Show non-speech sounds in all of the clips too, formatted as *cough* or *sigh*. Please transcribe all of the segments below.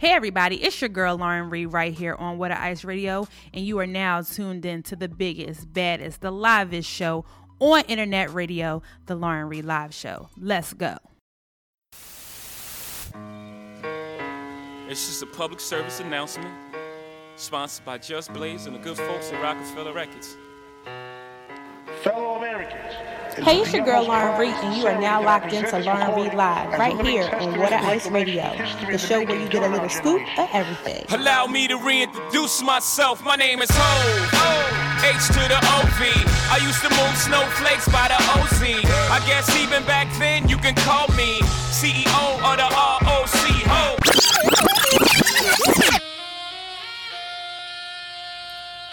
Hey everybody, it's your girl Lauren Reed right here on Water Ice Radio, and you are now tuned in to the biggest, baddest, the livest show on internet radio, the Lauren Reed Live Show. Let's go. It's just a public service announcement sponsored by Just Blaze and the good folks at Roc-A-Fella Records. Fellow Americans. Hey, it's your girl Lauren Reed, and you are now locked into Lauren Reed Live right here on Water Ice Radio, the show where you get a little scoop of everything. Allow me to reintroduce myself. My name is Hov. H to the OV. I used to move snowflakes by the OZ. I guess even back then you can call me CEO of the ROC. Hov.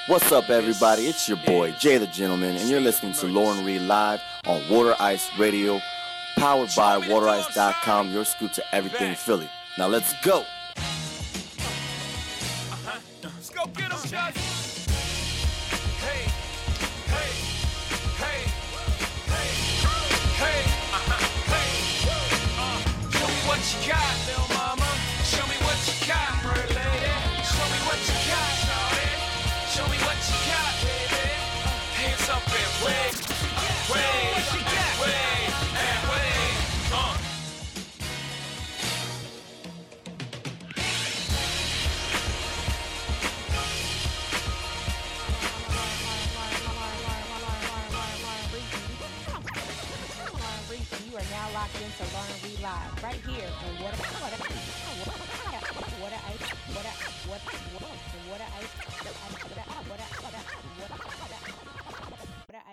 What's up, everybody? It's your boy, Jay the Gentleman, and you're listening to Lauren Reed Live on Water Ice Radio, powered by WaterIce.com, your scoop to everything Philly. Now let's go. Uh-huh. Let's go get 'em, Just.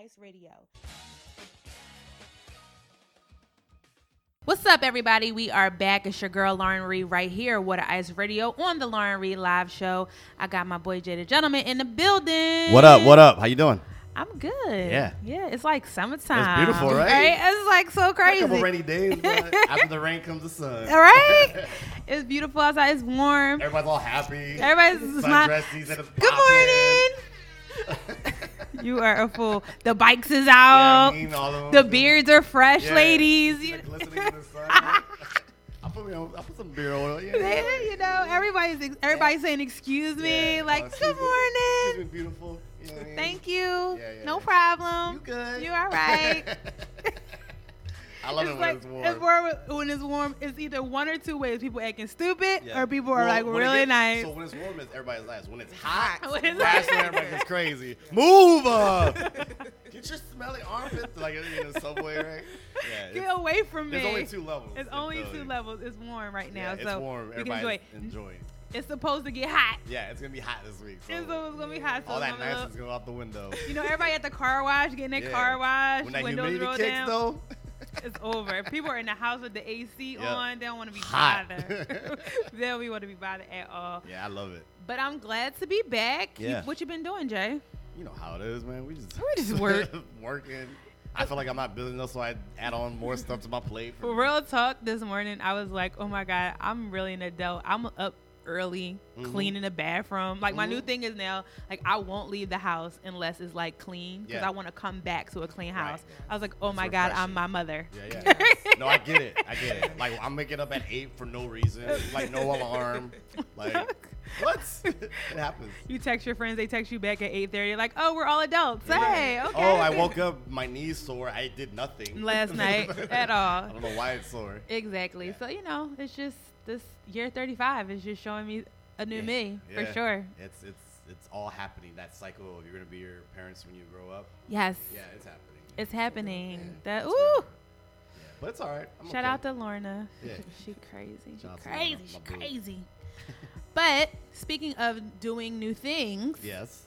Water Ice Radio. What's up, everybody? We are back. It's your girl Lauren Reed right here, Water Ice Radio on the Lauren Reed Live Show. I got my boy Jay the Gentleman in the building. What up? What up? How you doing? I'm good. Yeah. yeah. It's like summertime. It's beautiful, right? It's like so crazy. A couple rainy days, but *laughs* after the rain comes the sun. All right. *laughs* it's beautiful outside. It's warm. Everybody's all happy. Everybody's smiling. Sundress Good popping. morning. *laughs* *laughs* you are a fool. The bikes is Yeah, out. I mean, all of them. the beards are fresh, Yeah. ladies. Like glistening in the *laughs* sun. I put me on. I put some beard oil. Yeah. you know, everybody's everybody's saying excuse me, Yeah, like uh, good morning. me, beautiful. You know I mean? Thank you. Yeah, yeah, no yeah. problem. You good? You all right? *laughs* I love it's it when like it's warm. it's warm. When it's warm, it's either one or two ways: people acting stupid, Yeah. or people are Well, like really gets- nice. So when it's warm, it's everybody's last. When it's hot, *laughs* When it's that's hot. when everybody gets crazy. Move up. *laughs* Get your smelly armpits like in the subway, right? Yeah. Get away from me. There's only two levels. It's only two levels. It's warm right now, Yeah, it's so warm. we can enjoy. Enjoying. It's supposed to get hot, Yeah, it's gonna be hot this week. So it's gonna be hot. So all it's that gonna niceness go out the window. you know, everybody at the car wash getting their *laughs* Yeah. car wash, when that windows humidity roll kicks, down. though, It's over. People are in the house with the AC Yeah. on, they don't want to be Hot. bothered. *laughs* they don't want to be bothered at all. yeah, I love it. But I'm glad to be back. You- Yeah. what you been doing, Jay? You know how it is, man. We just We just work. *laughs* working. I feel like I'm not building enough, so I add on more stuff to my plate. For real talk, this morning I was like, oh my god, I'm really an adult. I'm up early Mm-hmm. cleaning the bathroom. Like my new thing is now, like I won't leave the house unless it's like clean because Yeah. I want to come back to a clean Right. house. I was like, oh It's my god, I'm my mother. Yeah, yeah. *laughs* no, I get it. I get it. Like I'm waking up at eight for no reason, like no alarm. Like what? *laughs* it happens. You text your friends, they text you back at 8:30. Like, oh, we're all adults. Yeah. Hey, okay. Oh, I woke up, my knees sore. I did nothing last night *laughs* at all. I don't know why it's sore. Exactly. So you know, it's just this year 35 is just showing me a new Yeah. me for sure. It's it's it's all happening. That cycle of you're gonna be your parents when you grow up. Yes, Yeah, it's happening. it's happening. Yeah, that ooh. Yeah, but it's all right. I'm Shout okay. out to Lorna. Yeah. *laughs* She crazy. She Shout out to crazy. She crazy. *laughs* but speaking of doing new things, Yes.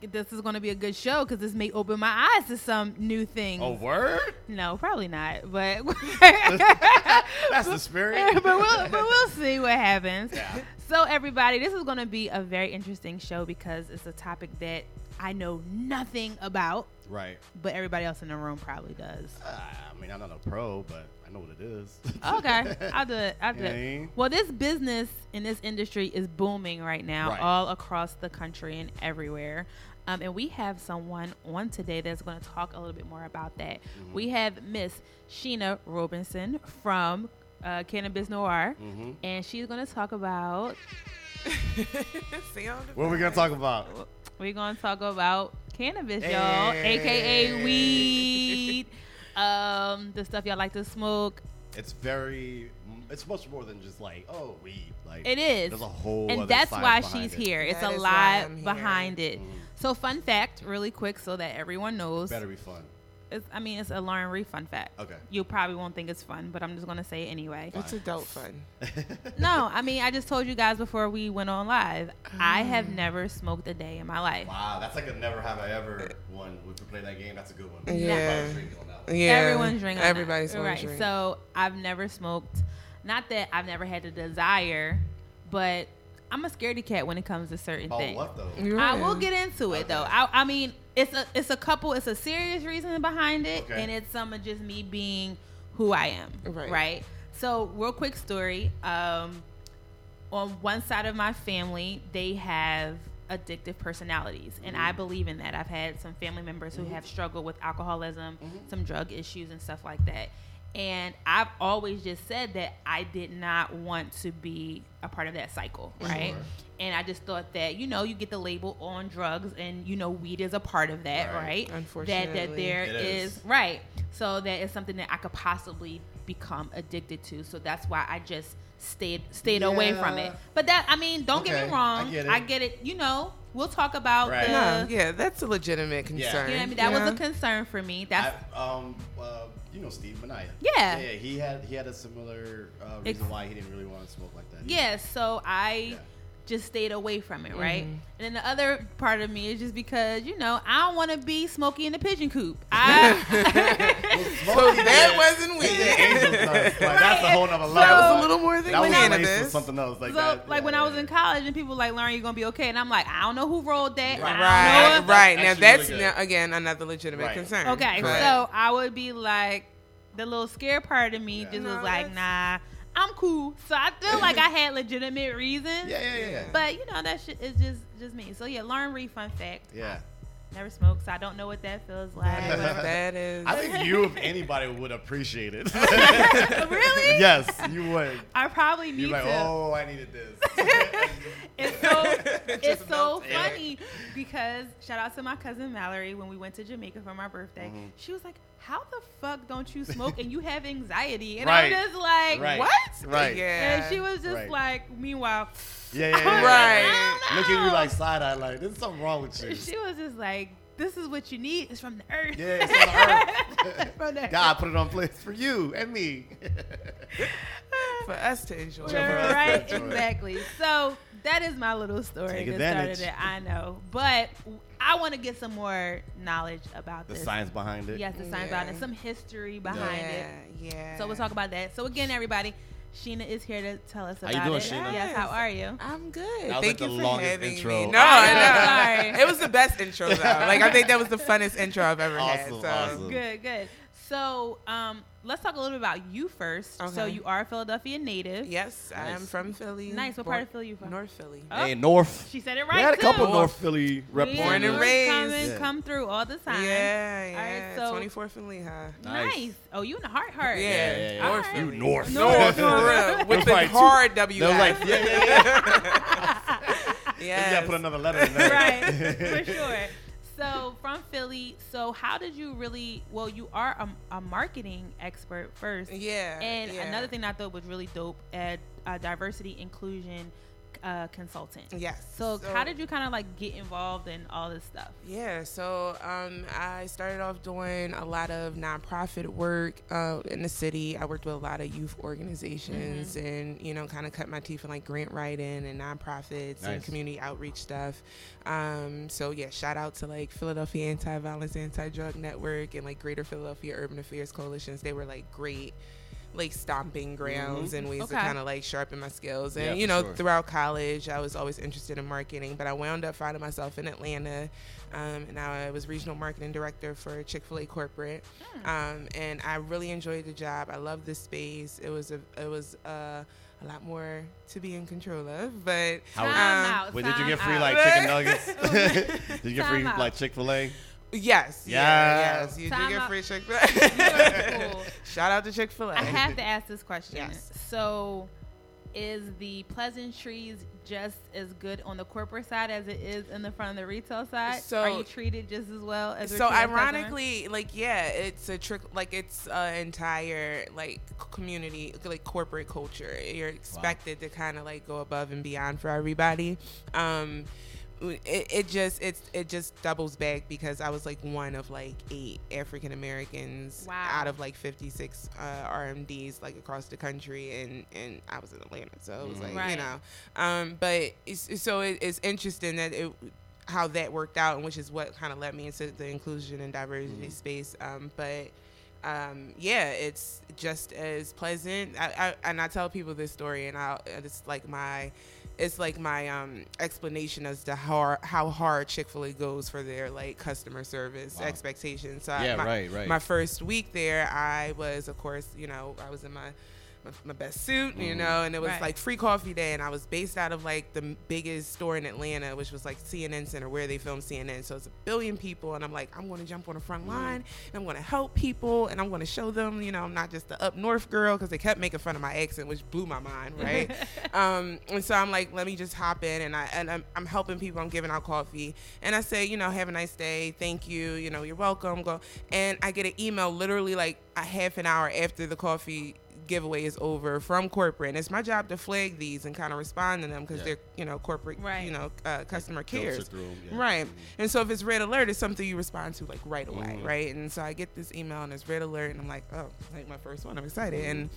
This is going to be a good show because this may open my eyes to some new things. Oh, word? No, probably not. But *laughs* That's the spirit. *laughs* but we'll but we'll see what happens. Yeah. So everybody, this is going to be a very interesting show because it's a topic that I know nothing about, Right. but everybody else in the room probably does. Uh, I mean, I'm not a pro, but I know what it is. Okay, *laughs* I'll do it. I'll do You know it. what I mean? Well, this business in this industry is booming right now, Right. all across the country and everywhere. Um, and we have someone on today that's going to talk a little bit more about that. Mm-hmm. We have Miss Sheena Robinson from uh, Cannabis Noir, Mm-hmm. and she's gonna talk about. *laughs* See on the What are we gonna talk about? We're gonna talk about cannabis, y'all, aka weed, *laughs* um, the stuff y'all like to smoke. It's very. It's much more than just like oh weed. Like It is. There's a whole. and other that's science why she's it. here. It's That a lot I'm here. behind it. So, fun fact, really quick, so that everyone knows. Better be fun. It's, I mean, it's a Lauren Reed fun fact. Okay. You probably won't think it's fun, but I'm just gonna say it anyway. It's adult fun. *laughs* no, I mean, I just told you guys before we went on live. I Mm. have never smoked a day in my life. Wow, that's like a never have I ever one. If we play that game, that's a good one. Yeah. Everybody's drinking on that one. Yeah. Everyone's drinking. on that. Everybody's gonna right. drink. So I've never smoked. Not that I've never had the desire, but I'm a scaredy cat when it comes to certain Oh, things. what though? I will get into it though. I, I mean, it's a it's a couple. It's a serious reason behind it, Okay. and it's some of just me being who I am. Right. Right. So, real quick story. Um, on one side of my family, they have addictive personalities, and I mm-hmm. believe in that. I've had some family members who mm-hmm. have struggled with alcoholism, mm-hmm. some drug issues, and stuff like that. And I've always just said that I did not want to be a part of that cycle, right? Sure. And I just thought that you know you get the label on drugs, and you know weed is a part of that, Right. right? That that Unfortunately. there It is is. right. So that is something that I could possibly become addicted to. So that's why I just stayed stayed away from it. But that I mean, don't get me wrong. I get it. You know, we'll talk about Right. the. No, yeah, that's a legitimate concern. Yeah. You know I mean? That was a concern for me. That's I, um, uh, you know Steve Manaya. Yeah. yeah. He had he had a similar uh, Ex- reason why he didn't really want to smoke like that. yeah. So I. Yeah. Just stayed away from it, right? Mm-hmm. And then the other part of me is just because you know I don't want to be smoky in the pigeon coop. I, *laughs* *laughs* So that wasn't weed. Angel dust. Like, that's a whole nother level. That was a little more than that was cannabis. laced with something else. Like so that, like yeah, when I was in college and people like Lauren, you're gonna be okay, and I'm like, I don't know who rolled that. Right. I don't Right, know right. Now Actually that's really now, again another legitimate Right. concern. Okay, But- so I would be like, the little scared part of me Yeah. just No, was like, nah, I'm cool. So I feel like I had legitimate reasons. *laughs* Yeah, yeah, yeah. But you know that shit is just just me. So yeah, Lauren Reed, fun fact. yeah. Never smoked, so I don't know what that feels like. that is. I think you, if anybody, would appreciate it. *laughs* really? yes, you would. I probably need You're like, to. oh, I needed this. *laughs* It's so *laughs* it's so melted. funny because shout out to my cousin Mallory when we went to Jamaica for my birthday. Mm-hmm. She was like, "How the fuck don't you smoke and you have anxiety?" And Right. I'm just like, Right. "What?" Right. Yeah. And she was just Right. like, meanwhile, Yeah, yeah, *laughs* I was yeah. Right. Look at you like side eye, like there's something wrong with you. She was just like, "This is what you need. It's from the earth." Yeah, it's on the earth. *laughs* From the. *laughs* God put it on place for you and me. for us to enjoy. right, Enjoy exactly. So that is my little story. Take that started advantage. it. I know, but I want to get some more knowledge about The this. science behind it. Yes, the science Yeah. behind it, some history behind yeah, it. yeah. So we'll talk about that. So again, everybody, Sheena is here to tell us How about you doing, it. Sheena? Yes, how are you? I'm good. That was Thank like you the for longest having intro. me. No, I I know, know. sorry. It was the best intro though. Like I think that was the funnest intro I've ever had. So. awesome. Good, good. So um, let's talk a little bit about you first. So you are a Philadelphia native. Yes, I am from Philly. Nice. What Born- part of Philly you from? North Philly. Oh, Hey, North. She said it right. We right had a couple too. North Philly rep. representatives. Born and North raised. Come, and Yeah. come through all the time. Yeah, All right, yeah. so- 24th and Lehigh. Nice. Nice. Oh, you in the heart heart. Yeah, Yeah, yeah, yeah. North Alright. Philly. You North. North for *laughs* real. With the probably two- hard W. They like, yeah, yeah, yeah. *laughs* You gotta put another letter in there. right, for sure. *laughs* So from Philly, so how did you really? Well, you are a, a marketing expert first, Yeah. and yeah. another thing I thought was really dope at uh, diversity inclusion uh, consultant. Yes. So, how did you kind of like get involved in all this stuff? Yeah, so um, I started off doing a lot of nonprofit work uh, in the city. I worked with a lot of youth organizations Mm-hmm. and, you know, kind of cut my teeth in like grant writing and nonprofits and community outreach stuff. Um, so, yeah, shout out to like Philadelphia Anti Violence, Anti Drug Network and like Greater Philadelphia Urban Affairs Coalitions. They were like great. Like stomping grounds and ways Okay. to kind of like sharpen my skills. And, Yeah, you know, sure. throughout college, I was always interested in marketing, but I wound up finding myself in Atlanta. Um, and I was regional marketing director for Chick Fil A corporate, um, and I really enjoyed the job. I loved the space. It was a, it was uh, a lot more to be in control of, but How- um, out, Wait, did you get free out. like chicken nuggets? *laughs* did you get free out. like Chick Fil A? Yes. Yeah. Yeah. Yes. You Time do get out. free Chick Fil A. Cool. *laughs* Shout out to Chick Fil A. I have to ask this question. Yes. So, is the pleasantries just as good on the corporate side as it is in the front of the retail side? So- Are you treated just as well as a so retail customer? ironically like yeah it's a trick like it's an entire like community like corporate culture you're expected to kind of like go above and beyond for everybody um it, it just it's it just doubles back because I was like one of like eight African Americans Wow. out of like 56 uh, RMDs like across the country and and I was in Atlanta so it was like you know um but it's, so it, it's interesting that it how that worked out and which is what kind of led me into the inclusion and diversity space um but um, yeah, it's just as pleasant. I, I, and I tell people this story, and I it's like my, it's like my um, explanation as to how how hard Chick Fil A goes for their like customer service expectations. So I- Yeah, my, right, right. My first week there, I was, of course, you know, I was in my my, my best suit, you Mm-hmm. know, and it was Right. like free coffee day, and I was based out of like the biggest store in Atlanta, which was like CNN Center, where they film CNN. So it's a billion people, and I'm like, I'm going to jump on the front Mm-hmm. line, and I'm going to help people, and I'm going to show them, you know, I'm not just the up north girl, because they kept making fun of my accent, which blew my mind, *laughs* right? um, and so I'm like, let me just hop in, and I and I'm, I'm helping people, I'm giving out coffee, and I say, you know, have a nice day, thank you, you know, you're welcome, go, and I get an email literally like a half an hour after the coffee giveaway is over from corporate and it's my job to flag these and kind of respond to them because Yeah. they're you know corporate Right. you know uh, customer Filter cares through 'em, yeah. right and so if it's red alert it's something you respond to like right away Mhm. right and so i get this email and it's red alert and i'm like oh like my first one i'm excited and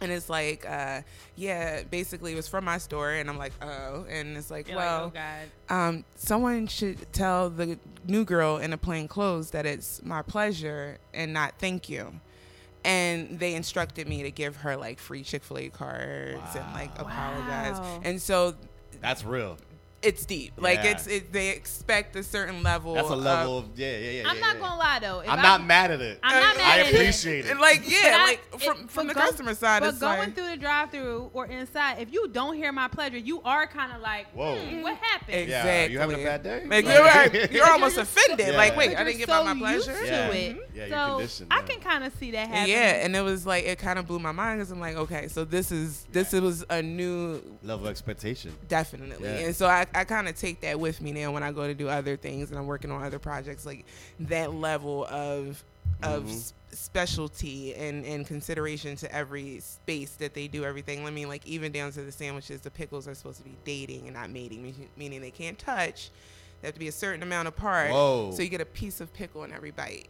and it's like uh yeah basically it was from my store and i'm like oh and it's like You're well like, oh God. um, someone should tell the new girl in the plain clothes that it's my pleasure and not thank you. And they instructed me to give her like free Chick Fil A cards and like apologize. Wow. And so That's real. It's deep. Like Yeah. it's it, they expect a certain level. That's a of- level of yeah, yeah, yeah. I'm yeah, not yeah. gonna lie though. If I'm not mad at it. I'm not mad I at it. appreciate it. And like But yeah, I- like it- from from the go- customer side, But it's going like through the drive-through or inside, if you don't hear my pleasure, you are kind of like, Whoa. hmm, what happened? Yeah, exactly. you having a bad day? Like, Like- *laughs* you're, you're almost Yeah. offended. Yeah. Like wait, I didn't get so my, my pleasure. Used Yeah. to it. Yeah, you're so I can kind of see that happening. Yeah, and it was like it kind of blew my mind because I'm like, okay, so this is this was a new level of expectation. definitely, Yeah. and so I, I kind of take that with me now when I go to do other things and I'm working on other projects, like that level of of Mhm. specialty and and consideration to every space that they do everything. I mean, like even down to the sandwiches, the pickles are supposed to be dating and not mating, meaning- they can't touch. They have to be a certain amount apart, Whoa. so you get a piece of pickle in every bite.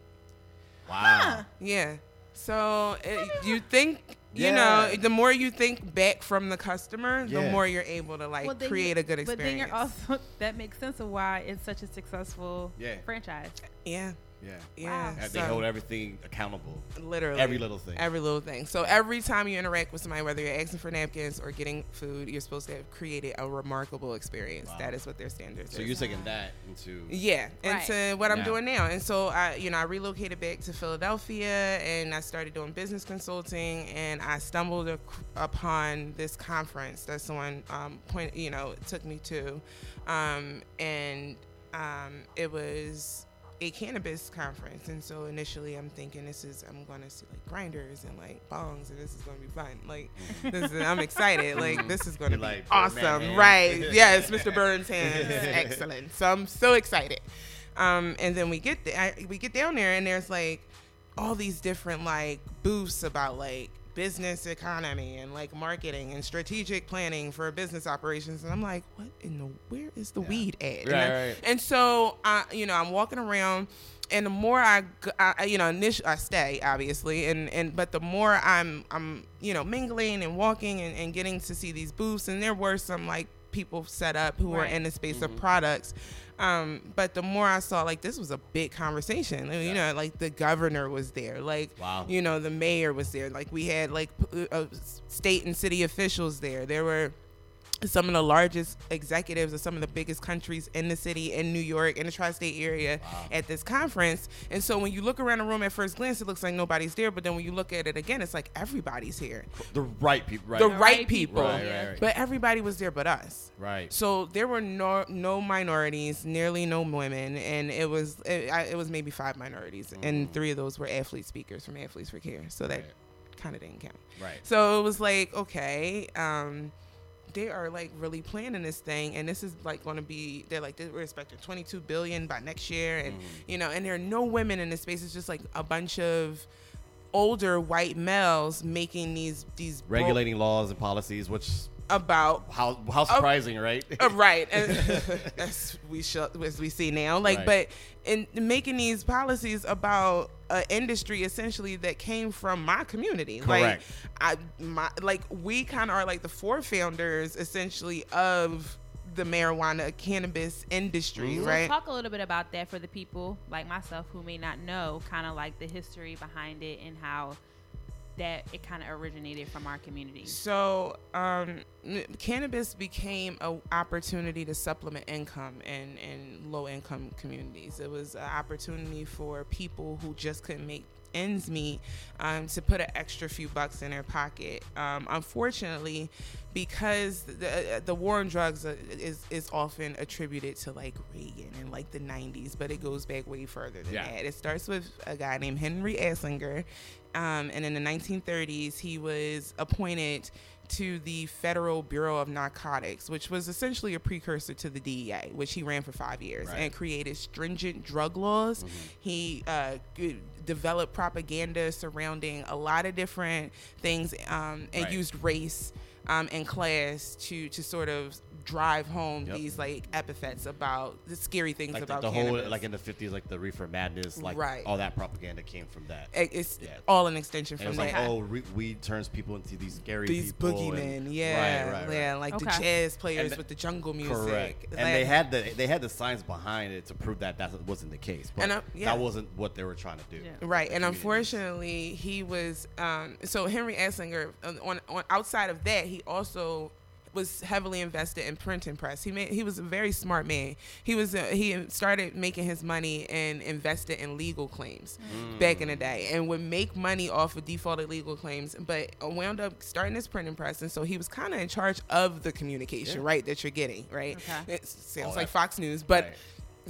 Wow. Yeah. So it, you think you Yeah. know the more you think back from the customer, the more you're able to like Well, create you- a good experience. But then you're also *laughs* that makes sense of why it's such a successful Yeah. franchise. yeah, Yeah. yeah. And They so- hold everything accountable. literally Every little thing. Every little thing. So every time you interact with somebody, whether you're asking for napkins or getting food, you're supposed to have created a remarkable experience. Wow. That is what their standards. So is. you're taking that into Yeah, Right. into what I'm Now. doing now. And so I, you know, I relocated back to Philadelphia and I started doing business consulting and I stumbled ac- upon this conference that someone um, point, you know, took me to, um, and um, it was a cannabis conference. And so initially I'm thinking this is I'm going to see like grinders and like bongs and this is going to be fun. Like *laughs* this is, I'm excited. Like this is going to You're be like, awesome, right? *laughs* Yes, Mr. Burns hands, *laughs* excellent. So I'm so excited. Um, and then we get there, I, we get down there, and there's like all these different like booths about like business economy and like marketing and strategic planning for business operations. And I'm like, what in the where is the weed at? and, I- right. and so I, you know, I'm walking around. And the more I you know, initially I stay obviously, and and but the more I'm, I'm, you know, mingling and walking and, and getting to see these booths, and there were some like people set up who were Right. in the space Mm-hmm. of products. Um, but the more I saw, like this was a big conversation. You know, like the governor was there, like Wow. you know, the mayor was there. Like we had like p- uh, state and city officials there. There were some of the largest executives of some of the biggest countries in the city in New York in the tri-state area at this conference. And so when you look around the room at first glance, it looks like nobody's there. But then when you look at it again, it's like everybody's here. The right people, right? The The right, right people. people. Right, right, right. But everybody was there but us. Right. So there were no no minorities, nearly no women, and it was it, I, it was maybe five minorities, and three of those were athlete speakers from Athletes for Care. So that Mm. Kind of didn't count. Right. So it was like okay, um, they are like really planning this thing, and this is like going to be they're like we're expecting 22 billion by next year, and mm. you know, and there are no women in this space. It's just like a bunch of older white males making these these bro- Regulating laws and policies, which about how how surprising, right? uh, right, and *laughs* as we should, as we see now, like, Right. but in making these policies about an industry essentially that came from my community, Correct. like, I, my, like we kind of are like the forefounders essentially of the marijuana cannabis industry, Mhm. So right? talk a little bit about that for the people like myself who may not know, kind of like the history behind it and how that it kind of originated from our community. So, um, cannabis became an opportunity to supplement income in, in low income communities. It was an opportunity for people who just couldn't make ends meet um, to put an extra few bucks in their pocket. Um, unfortunately, because the, the war on drugs uh, is, is often attributed to like Reagan and like the 90s, but it goes back way further than Yeah. that. It starts with a guy named Henry Anslinger. Um, and in the 1930s, he was appointed to the Federal Bureau of Narcotics, which was essentially a precursor to the DEA, which he ran for five years Right. and created stringent drug laws. He uh, developed propaganda surrounding a lot of different things um, and Right. used race um, and class to to sort of drive home Yep. these like epithets about the scary things like about the whole cannabis. like in the 50s like the reefer madness like Right. all that propaganda came from that it's Yeah. all an extension and it from was that. like oh re- weed turns people into these scary these people boogeymen, and- yeah, right, right, right. yeah, like the jazz players And with the jungle music. correct and Like- they had the they had the science behind it to prove that that wasn't the case but And, uh, yeah. that wasn't what they were trying to do Yeah. Right, and unfortunately, he was. Um, so Henry Anslinger, on, on, on outside of that, he also was heavily invested in printing press. He made, he was a very smart man. He was uh, he started making his money and invested in legal claims back in the day, and would make money off of defaulted legal claims. But wound up starting this printing press, and so he was kind of in charge of the communication, right? That you're getting, right? Okay. It sounds All like that- Fox News, but. Right.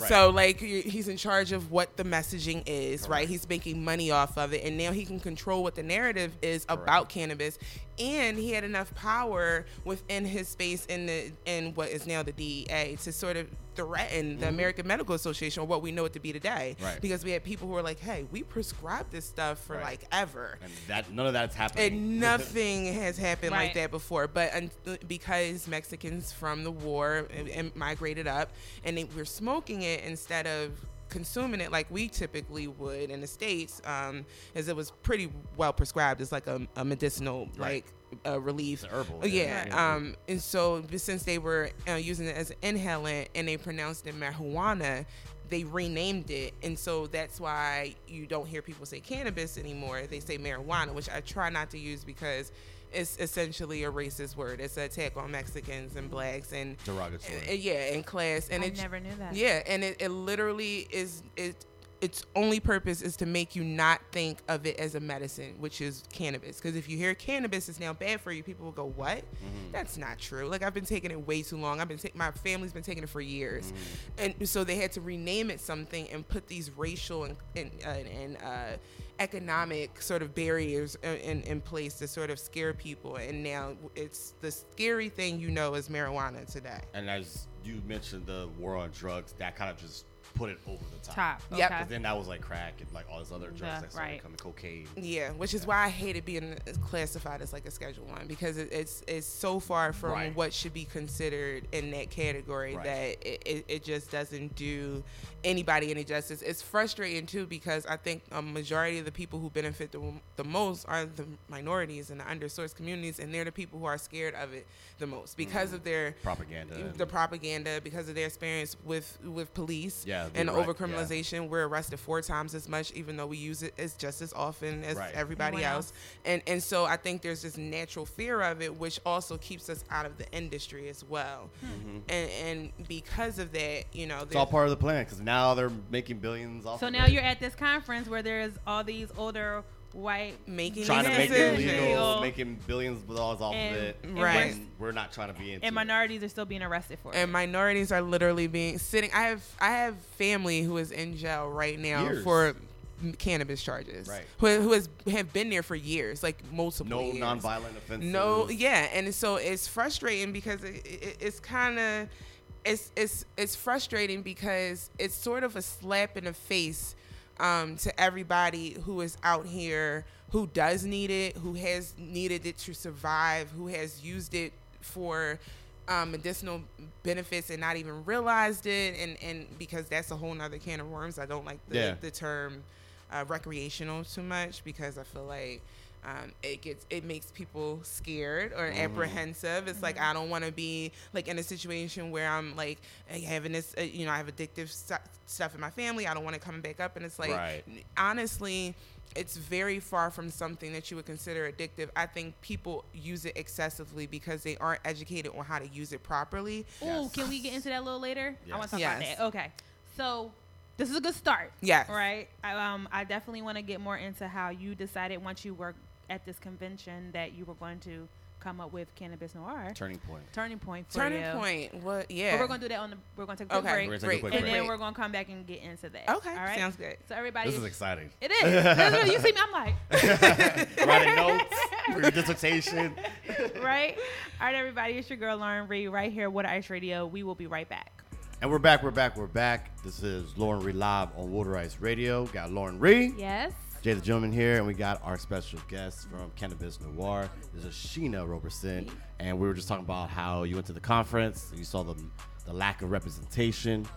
Right. So like he's in charge of what the messaging is, right? He's making money off of it, and now he can control what the narrative is about cannabis. And he had enough power within his space in the in what is now the DEA to sort of threaten the American Medical Association or what we know it to be today. Mm-hmm. Right. Because we had people who were like, "Hey, we prescribe this stuff for Right. like ever." and that none of that's happening And nothing has happened like that before. But un- because Mexicans from the war and, and migrated up and they were smoking it instead of consuming it like we typically would in the states, um, as it was pretty well prescribed it's like a, a medicinal Right. like uh, relief. It's herbal, yeah. Yeah. Yeah. Um, and so since they were uh, using it as an inhalant and they pronounced it marijuana. They renamed it, and so that's why you don't hear people say cannabis anymore. They say marijuana, which I try not to use because it's essentially a racist word. It's an attack on Mexicans and blacks and Derogatory. uh, yeah, in class. And I it never knew that. yeah, and it, it literally is it its only purpose is to make you not think of it as a medicine, which is cannabis. Because if you hear cannabis is now bad for you, people will go, "What? That's not true." Like I've been taking it way too long. I've been ta- my family's been taking it for years, and so they had to rename it something and put these racial and and, uh, and uh, economic sort of barriers in, in, place to sort of scare people. And now it's the scary thing you know is marijuana today. and as you mentioned the war on drugs that kind of just put it over the top Top. Yep. Okay. But then that was like crack and like all this other drugs Yeah, that started right. coming, cocaine. Yeah, which is why I hated being uh, classified as like a Schedule One because it, it's it's so far from Right. what should be considered in that category Right. that it, it, it just doesn't do anybody any justice. It's frustrating too because I think a majority of the people who benefit the, the most are the minorities and the undersourced communities, and they're the people who are scared of it the most because mm-hmm. of their Propaganda. the propaganda because of their experience with with police Yeah. Yeah, and you're right, overcriminalization. We're arrested four times as much, even though we use it as just as often as Right. everybody Everyone else. And and so I think there's this natural fear of it, which also keeps us out of the industry as well. And and because of that, you know, Mm-hmm. It's all part of the plan because now they're making billions off. So of now it. you're at this conference where there's all these older white making trying to make it Illegal. making billions of dollars off And- of it. and Right. And we're not trying to be into and it. minorities are still being arrested for it. and minorities are literally being sitting. I have I have family who is in jail right now Years. for cannabis charges. Right. Who, who has have been there for years, like multiple. No years. nonviolent offenses. No, yeah, and so it's frustrating because it, it, it's kind of it's it's it's frustrating because it's sort of a slap in the face um, to everybody who is out here who does need it, who has needed it to survive, who has used it for um, medicinal benefits and not even realized it, and and because that's a whole nother can of worms. I don't like the, Yeah. the term uh, recreational too much because I feel like um, it gets it makes people scared or apprehensive. It's like I don't want to be like in a situation where I'm like having this, uh, you know, I have addictive stu- stuff in my family. I don't want it coming back up, and it's like Right. honestly. It's very far from something that you would consider addictive. I think people use it excessively because they aren't educated on how to use it properly. Ooh, can we get into that a little later? I want to talk Yes. about that. Okay. So this is a good start. Yes. Right. I, um, I definitely want to get more into how you decided once you were at this convention that you were going to come up with cannabis noir. Turning point. Turning point for Turning you. point. What? Yeah. But we're gonna do that on the. We're gonna take a quick Okay, break, We're gonna take a great, quick and break. then we're gonna come back and get into that. Okay, All right. sounds good. So everybody, This is exciting. it is. This is- you see me? I'm like, *laughs* Writing notes for your dissertation. *laughs* right. All right, everybody. It's your girl Lauren Reed right here. Water Ice Radio. We will be right back. And we're back, we're back, we're back. This is Lauren Reed live on Water Ice Radio. Got Lauren Reed, Yes. Jay the Gentleman here, and we got our special guest from Cannabis Noir. This is Sheena Roberson. And we were just talking about how you went to the conference, you saw the, the lack of representation,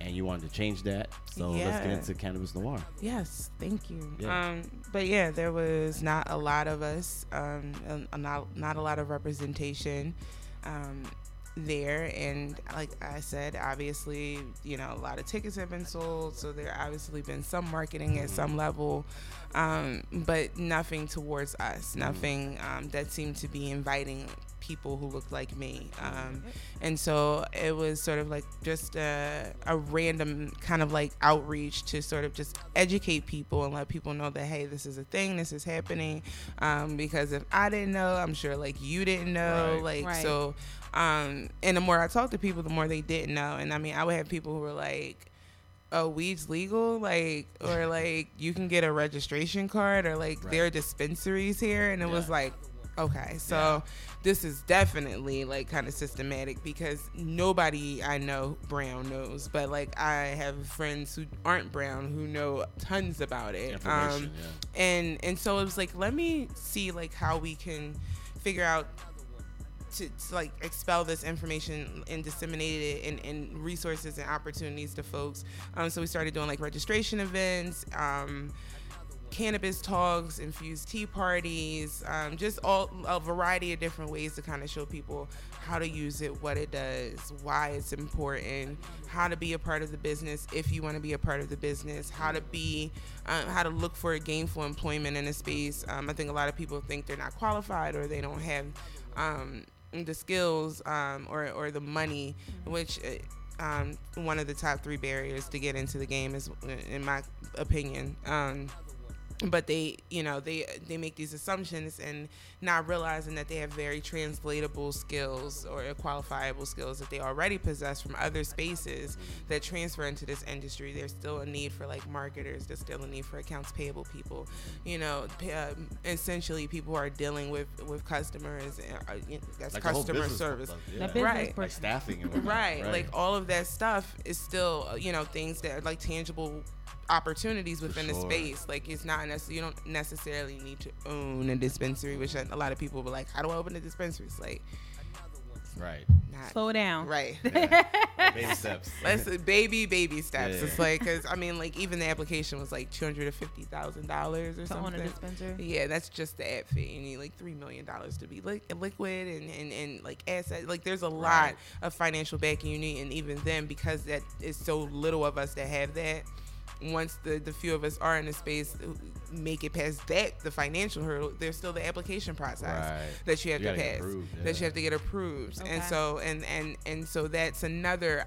and you wanted to change that. So let's get into Cannabis Noir. Yes, thank you. Yeah. Um, but yeah, there was not a lot of us, um, not not a lot of representation um, there. And like I said, obviously, you know, a lot of tickets have been sold, so there obviously been some marketing at some level, um, but nothing towards us. Nothing um, that seemed to be inviting people who looked like me. Um, and so it was sort of like just a, a random kind of like outreach to sort of just educate people and let people know that, hey, this is a thing, this is happening. Um, because if I didn't know, I'm sure like you didn't know. Right. Like, Right. so, um, and the more I talked to people, the more they didn't know. And I mean, I would have people who were like, oh weed's legal like or *laughs* like you can get a registration card or like there are dispensaries here and it was like okay so this is definitely like kind of systematic because nobody i know brown knows but like i have friends who aren't brown who know tons about it um yeah. and and so it was like let me see like how we can figure out to, to like expel this information and disseminate it and, and resources and opportunities to folks. Um, so we started doing like registration events, um, cannabis talks, infused tea parties, um, just all a variety of different ways to kind of show people how to use it, what it does, why it's important, how to be a part of the business if you want to be a part of the business, how to be, um, how to look for a gainful employment in a space. Um, I think a lot of people think they're not qualified or they don't have um, the skills um, or or the money, which. Uh, um, one of the top three barriers to get into the game is, in my opinion. Um, but they you know they they make these assumptions and not realizing that they have very translatable skills or qualifiable skills that they already possess from other spaces that transfer into this industry there's still a need for like marketers there's still a need for accounts payable people you know p- um, essentially people who are dealing with with customers uh, you know, that's Like customer service stuff, yeah. business Right. Like staffing and whatnot, right. like all of that stuff is still uh, you know things that are like tangible opportunities within the space like it's not necessarily you don't necessarily need to own a dispensary which a lot of people were like how do i open a dispensary it's like Right. Not Slow down. right. *laughs* Baby *laughs* steps. Let's baby baby steps. Yeah. It's like because I mean like even the application was like two hundred and fifty thousand dollars or To own a something. dispenser. Yeah, that's just the ad fee. You need like three million dollars to be like liquid and, and, and like asset. Like there's a lot of financial backing you need, and even then because that is so little of us that have that. Once the the few of us are in the space, uh, make it past that the financial hurdle. There's still the application process Right. that you have You to pass, approved, that you have to get approved, and so and and and so that's another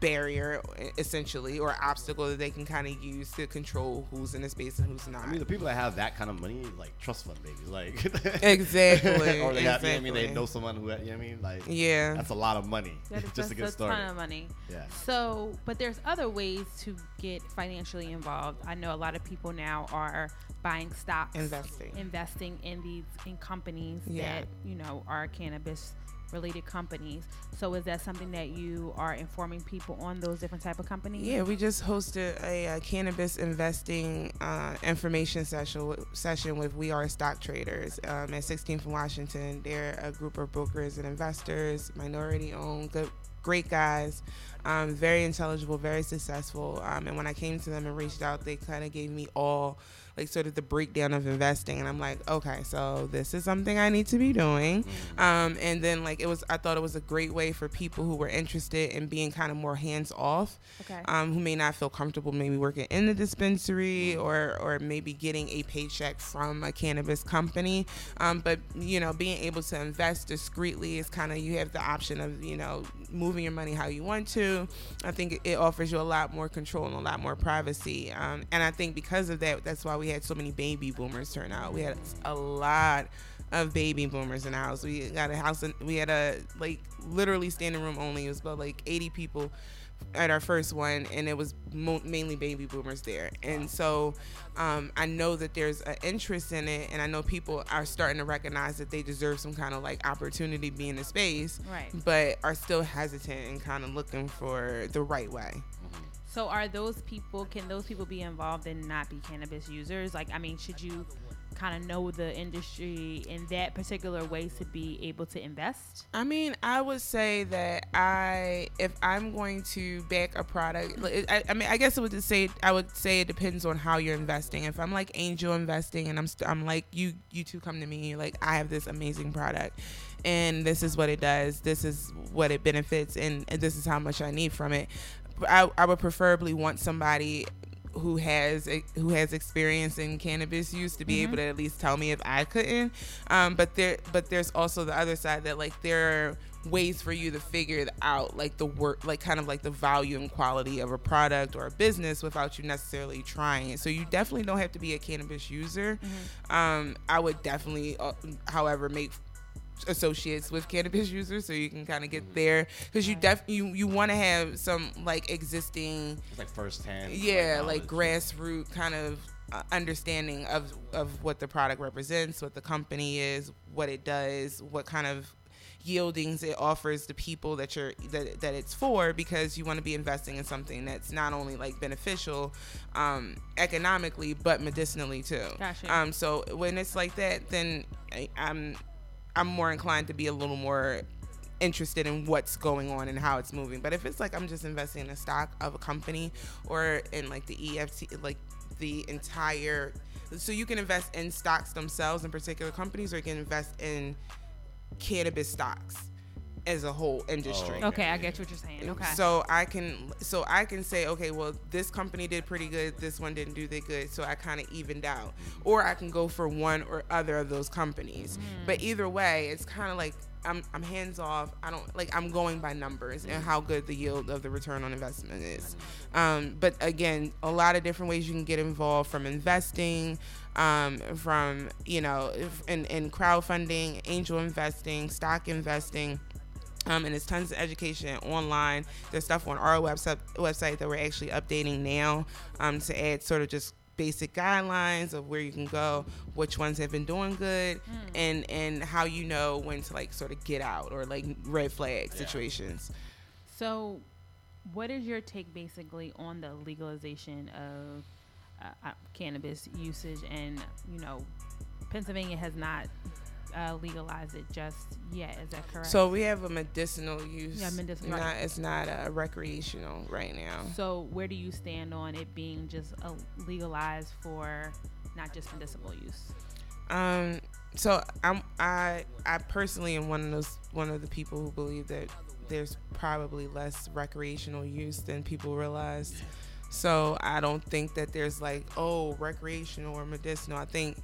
barrier essentially or obstacle that they can kind of use to control who's in the space and who's not. I mean, the people that have that kind of money, like trust fund babies, like *laughs* Exactly, *laughs* or they have, you know I mean, they know someone who, you know what I mean, like yeah. that's a lot of money *laughs* That is just just to get a started. ton of money. Yeah. So, but there's other ways to get financially involved. I know a lot of people now are buying stocks, Investing. investing in these in companies Yeah. that you know are cannabis related companies. So, is that something that you are informing people on those different type of companies? Yeah, we just hosted a, uh cannabis investing uh, information session session with We Are Stock Traders um, at 16th and Washington. They're a group of brokers and investors, minority owned, good, great guys, um, very intelligible, very successful. Um, and when I came to them and reached out, they kind of gave me all like sort of the breakdown of investing, and I'm like, okay, so this is something I need to be doing. Um, and then like it was, I thought it was a great way for people who were interested in being kind of more hands off Okay. um, who may not feel comfortable maybe working in the dispensary or or maybe getting a paycheck from a cannabis company um, but you know being able to invest discreetly is kind of you have the option of you know moving your money how you want to i think it- offers you a lot more control and a lot more privacy um, and i think because of that that's why we had so many baby boomers turn out we had a lot of baby boomers in the house. We got a house, in, we had a like literally standing room only. It was about like 80 people at our first one, and it was mo- mainly baby boomers there. And so um, I know that there's an interest in it, and I know people are starting to recognize that they deserve some kind of like opportunity to be in the space, Right. but are still hesitant and kind of looking for the right way. So are those people can those people be involved and not be cannabis users? Like I mean, should you kind of know the industry in that particular way to be able to invest? I mean, I would say that I, if I'm going to back a product, I, I mean, I guess it would just say, I would say it depends on how you're investing. If I'm like angel investing, and I'm, st- I'm like you, you two come to me, like I have this amazing product, and this is what it does, this is what it benefits, and, and this is how much I need from it. I, I would preferably want somebody who has who has experience in cannabis use to be able to at least tell me if I couldn't. Um, but there but there's also the other side that like there are ways for you to figure out like the work like kind of like the value and quality of a product or a business without you necessarily trying. It so you definitely don't have to be a cannabis user. Um, i would definitely uh, however make associates with cannabis users so you can kind of get there because you def you you want to have some like existing It's like firsthand. yeah like knowledge. grassroots kind of uh, understanding of of what the product represents what the company is what it does what kind of yieldings it offers the people that you're that, that it's for because you want to be investing in something that's not only like beneficial um economically but medicinally too Gotcha. um so when it's like that then I, i'm i'm more inclined to be a little more interested in what's going on and how it's moving. But if it's like I'm just investing in a stock of a company or in like the EFT, like the entire, so you can invest in stocks themselves in particular companies, or you can invest in cannabis stocks as a whole industry. Oh, Okay, I get what you're saying. Okay. So I can so I can say, okay, well, this company did pretty good, this one didn't do that good, so I kind of evened out. Or I can go for one or other of those companies. But either way, it's kind of like I'm I'm hands off. I don't like I'm going by numbers and how good the yield of the return on investment is. Um, but again, a lot of different ways you can get involved from investing, um, from you know, if, in in crowdfunding, angel investing, stock investing. Um, and there's tons of education online. There's stuff on our website website that we're actually updating now um, to add sort of just basic guidelines of where you can go, which ones have been doing good, and and how you know when to like sort of get out or like red flag situations. So, what is your take basically on the legalization of uh, uh, cannabis usage? And you know, Pennsylvania has not uh, legalize it just yet. Is that correct? So we have a medicinal use. Yeah, medicinal. Not, it's not uh, recreational right now. So where do you stand on it being just uh, legalized for not just medicinal use? Um, so I'm I I personally am one of those one of the people who believe that there's probably less recreational use than people realize. So I don't think that there's like oh recreational or medicinal. I think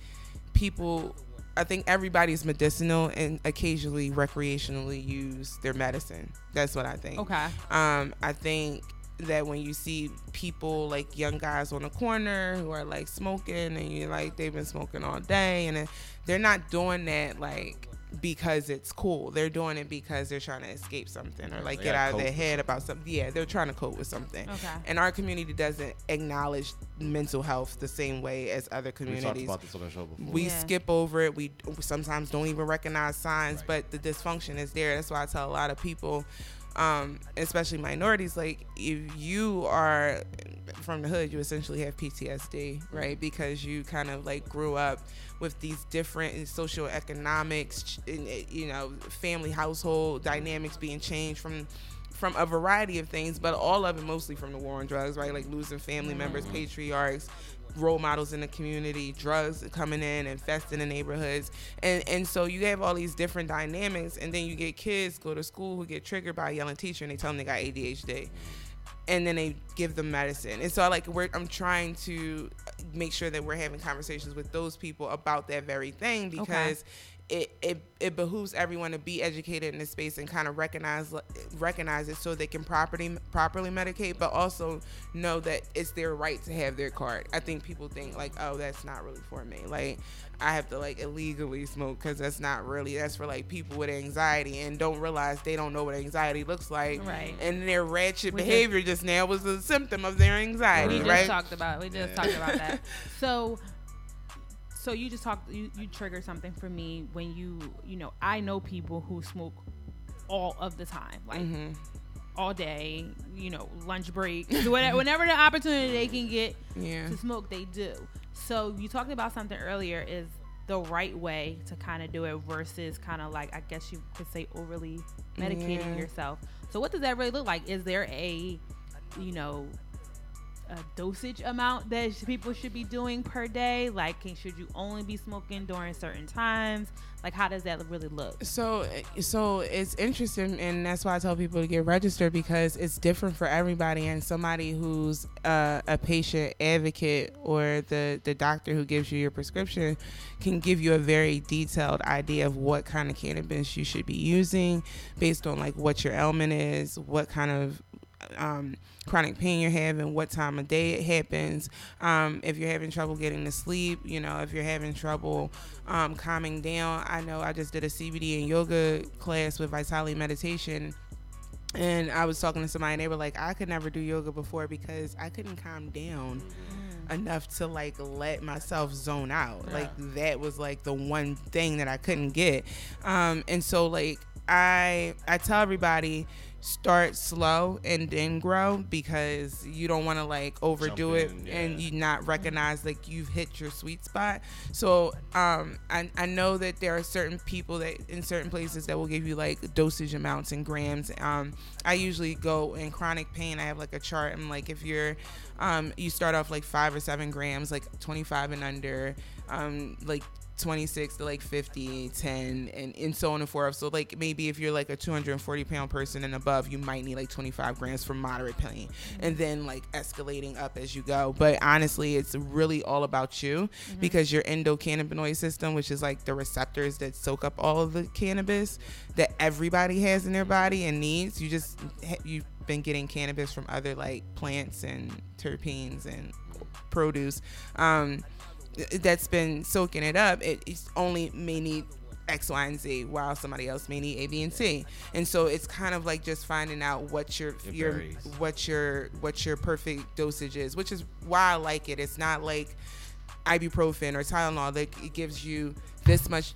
people I think everybody's medicinal and occasionally recreationally use their medicine. That's what I think. Okay. Um, I think that when you see people like young guys on the corner who are like smoking and you're like they've been smoking all day and they're not doing that like because it's cool. They're doing it because they're trying to escape something or like They get out of their head about something. Yeah, they're trying to cope with something. Okay. And our community doesn't acknowledge mental health the same way as other We talked communities about this on the show before. we Yeah. skip over it. We sometimes don't even recognize signs, but the dysfunction is there. That's why I tell a lot of people, um, especially minorities, like if you are from the hood, you essentially have PTSD, right? Because you kind of like grew up with these different socioeconomics, ch- and, uh, you know, family household dynamics being changed from from a variety of things, but all of it mostly from the war on drugs, right? Like losing family members, patriarchs, role models in the community, drugs coming in, infesting the neighborhoods. And and so you have all these different dynamics and then you get kids go to school who get triggered by a yelling teacher and they tell them they got ADHD. And then they give them medicine. And so I like we're I'm trying to make sure that we're having conversations with those people about that very thing because it, it it behooves everyone to be educated in this space and kind of recognize recognize it so they can properly properly medicate, but also know that it's their right to have their card. I think people think like, oh, that's not really for me. Like I have to like illegally smoke because that's not really that's for like people with anxiety and don't realize they don't know what anxiety looks like. Right. And their ratchet We behavior just now was a symptom of their anxiety, we just right? talked about we just talked about that. *laughs* So so you just talked you, you triggered something for me when you you know I know people who smoke all of the time like Mm-hmm. all day you know lunch break *laughs* whatever whenever the opportunity they can get Yeah. to smoke they do so you talked about something earlier is the right way to kind of do it versus kind of like I guess you could say overly medicating Yeah. yourself so what does that really look like is there a you know a dosage amount that people should be doing per day? Like, can, should you only be smoking during certain times? Like, how does that really look? So, so it's interesting, and that's why I tell people to get registered because it's different for everybody. And somebody who's uh, a patient advocate or the the doctor who gives you your prescription can give you a very detailed idea of what kind of cannabis you should be using based on like what your ailment is, what kind of um, chronic pain you're having, what time of day it happens, um, if you're having trouble getting to sleep, you know, if you're having trouble um, calming down. I know I just did a CBD and yoga class with Vitality Meditation. And I was talking to somebody, and they were like, I could never do yoga before because I couldn't calm down enough to like let myself zone out. Like that was like the one thing that I couldn't get. Um, and so like I I tell everybody start slow and then grow because you don't want to like overdo Jump it in, and you not recognize like you've hit your sweet spot. So um I, I know that there are certain people that in certain places that will give you like dosage amounts and grams. Um I usually go in chronic pain. I have like a chart. I'm like if you're um you start off like five or seven grams, like 25 and under, um like 26 to like 50 10 and, and so on and forth. So like maybe if you're like a 240 pound person and above you might need like 25 grams for moderate pain and then like escalating up as you go. But honestly it's really all about you because your endocannabinoid system which is like the receptors that soak up all of the cannabis that everybody has in their body and needs you just you've been getting cannabis from other like plants and terpenes and produce. Um that's been soaking it up, it it's only may need X, Y, and Z, while somebody else may need A, B, and C. And so it's kind of like just finding out what your It your varies. what your what your perfect dosage is, which is why I like it. It's not like ibuprofen or Tylenol that it gives you this much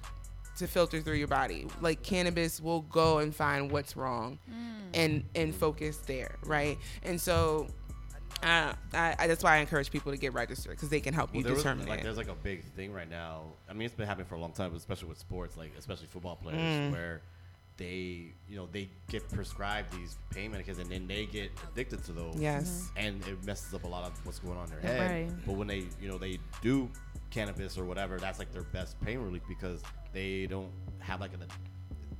to filter through your body. Like cannabis will go and find what's wrong mm. and and focus there, right? And so I, I, that's why I encourage people to get registered because they can help you Well, there was, determine like there's like a big thing right now. I mean, it's been happening for a long time, especially with sports, like especially football players, Mm. where they, you know, they get prescribed these pain medications and then they get addicted to those. Yes. And it messes up a lot of what's going on in their head. Right. But when they, you know, they do cannabis or whatever, that's like their best pain relief because they don't have like an,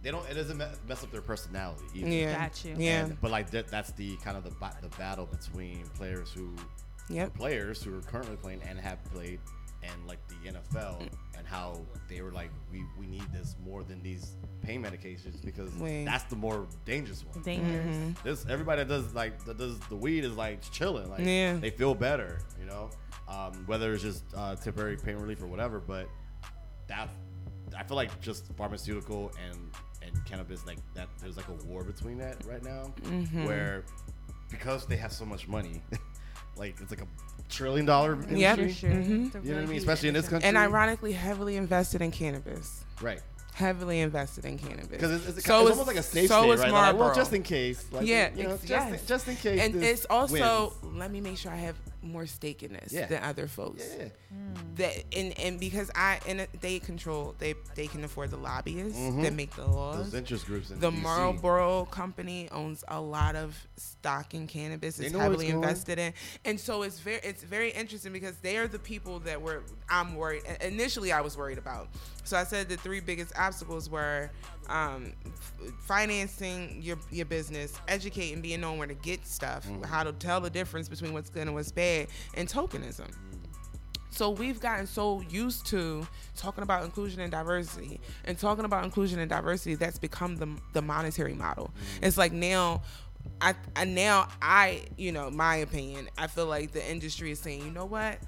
they don't, it doesn't mess up their personality either. Yeah. Got you. Yeah. And- but like that, that's the kind of the the battle between players who Yep. players who are currently playing and have played and like the NFL and how they were like we we need this more than these pain medications because Wait. that's the more dangerous one. Dangerous. Mm-hmm. This everybody that does like that does the weed is like chilling like Yeah. they feel better you know um, whether it's just uh, temporary pain relief or whatever but that I feel like just pharmaceutical and and cannabis like that there's like a war between that right now Mm-hmm. where because they have so much money *laughs* like it's like a trillion dollar Yep. industry Sure, sure. Mhm. You know what I mean especially in this country And ironically, heavily invested in cannabis. right Heavily invested in cannabis. because it's, it's, So it's is- almost like a safe so state, is right? Like, well, just in case, like, yeah, you know, just, yes. in, just in case. and it's also wins. let me make sure I have more stake in this Yeah. than other folks. yeah, That and and because I and they control they they can afford the lobbyists Mhm. that make the laws. those interest groups. In the DC. Marlboro company owns a lot of stock in cannabis. They It's know what's heavily going on. invested in, and so it's very it's very interesting because they are the people that were I'm worried. Initially, I was worried about. So I said the three biggest obstacles were um, f- financing your your business, educating, being known where to get stuff, Mm-hmm. how to tell the difference between what's good and what's bad, and tokenism. So we've gotten so used to talking about inclusion and diversity and talking about inclusion and diversity that's become the the monetary model. It's like now I, I now I, you know, my opinion, I feel like the industry is saying, you know what?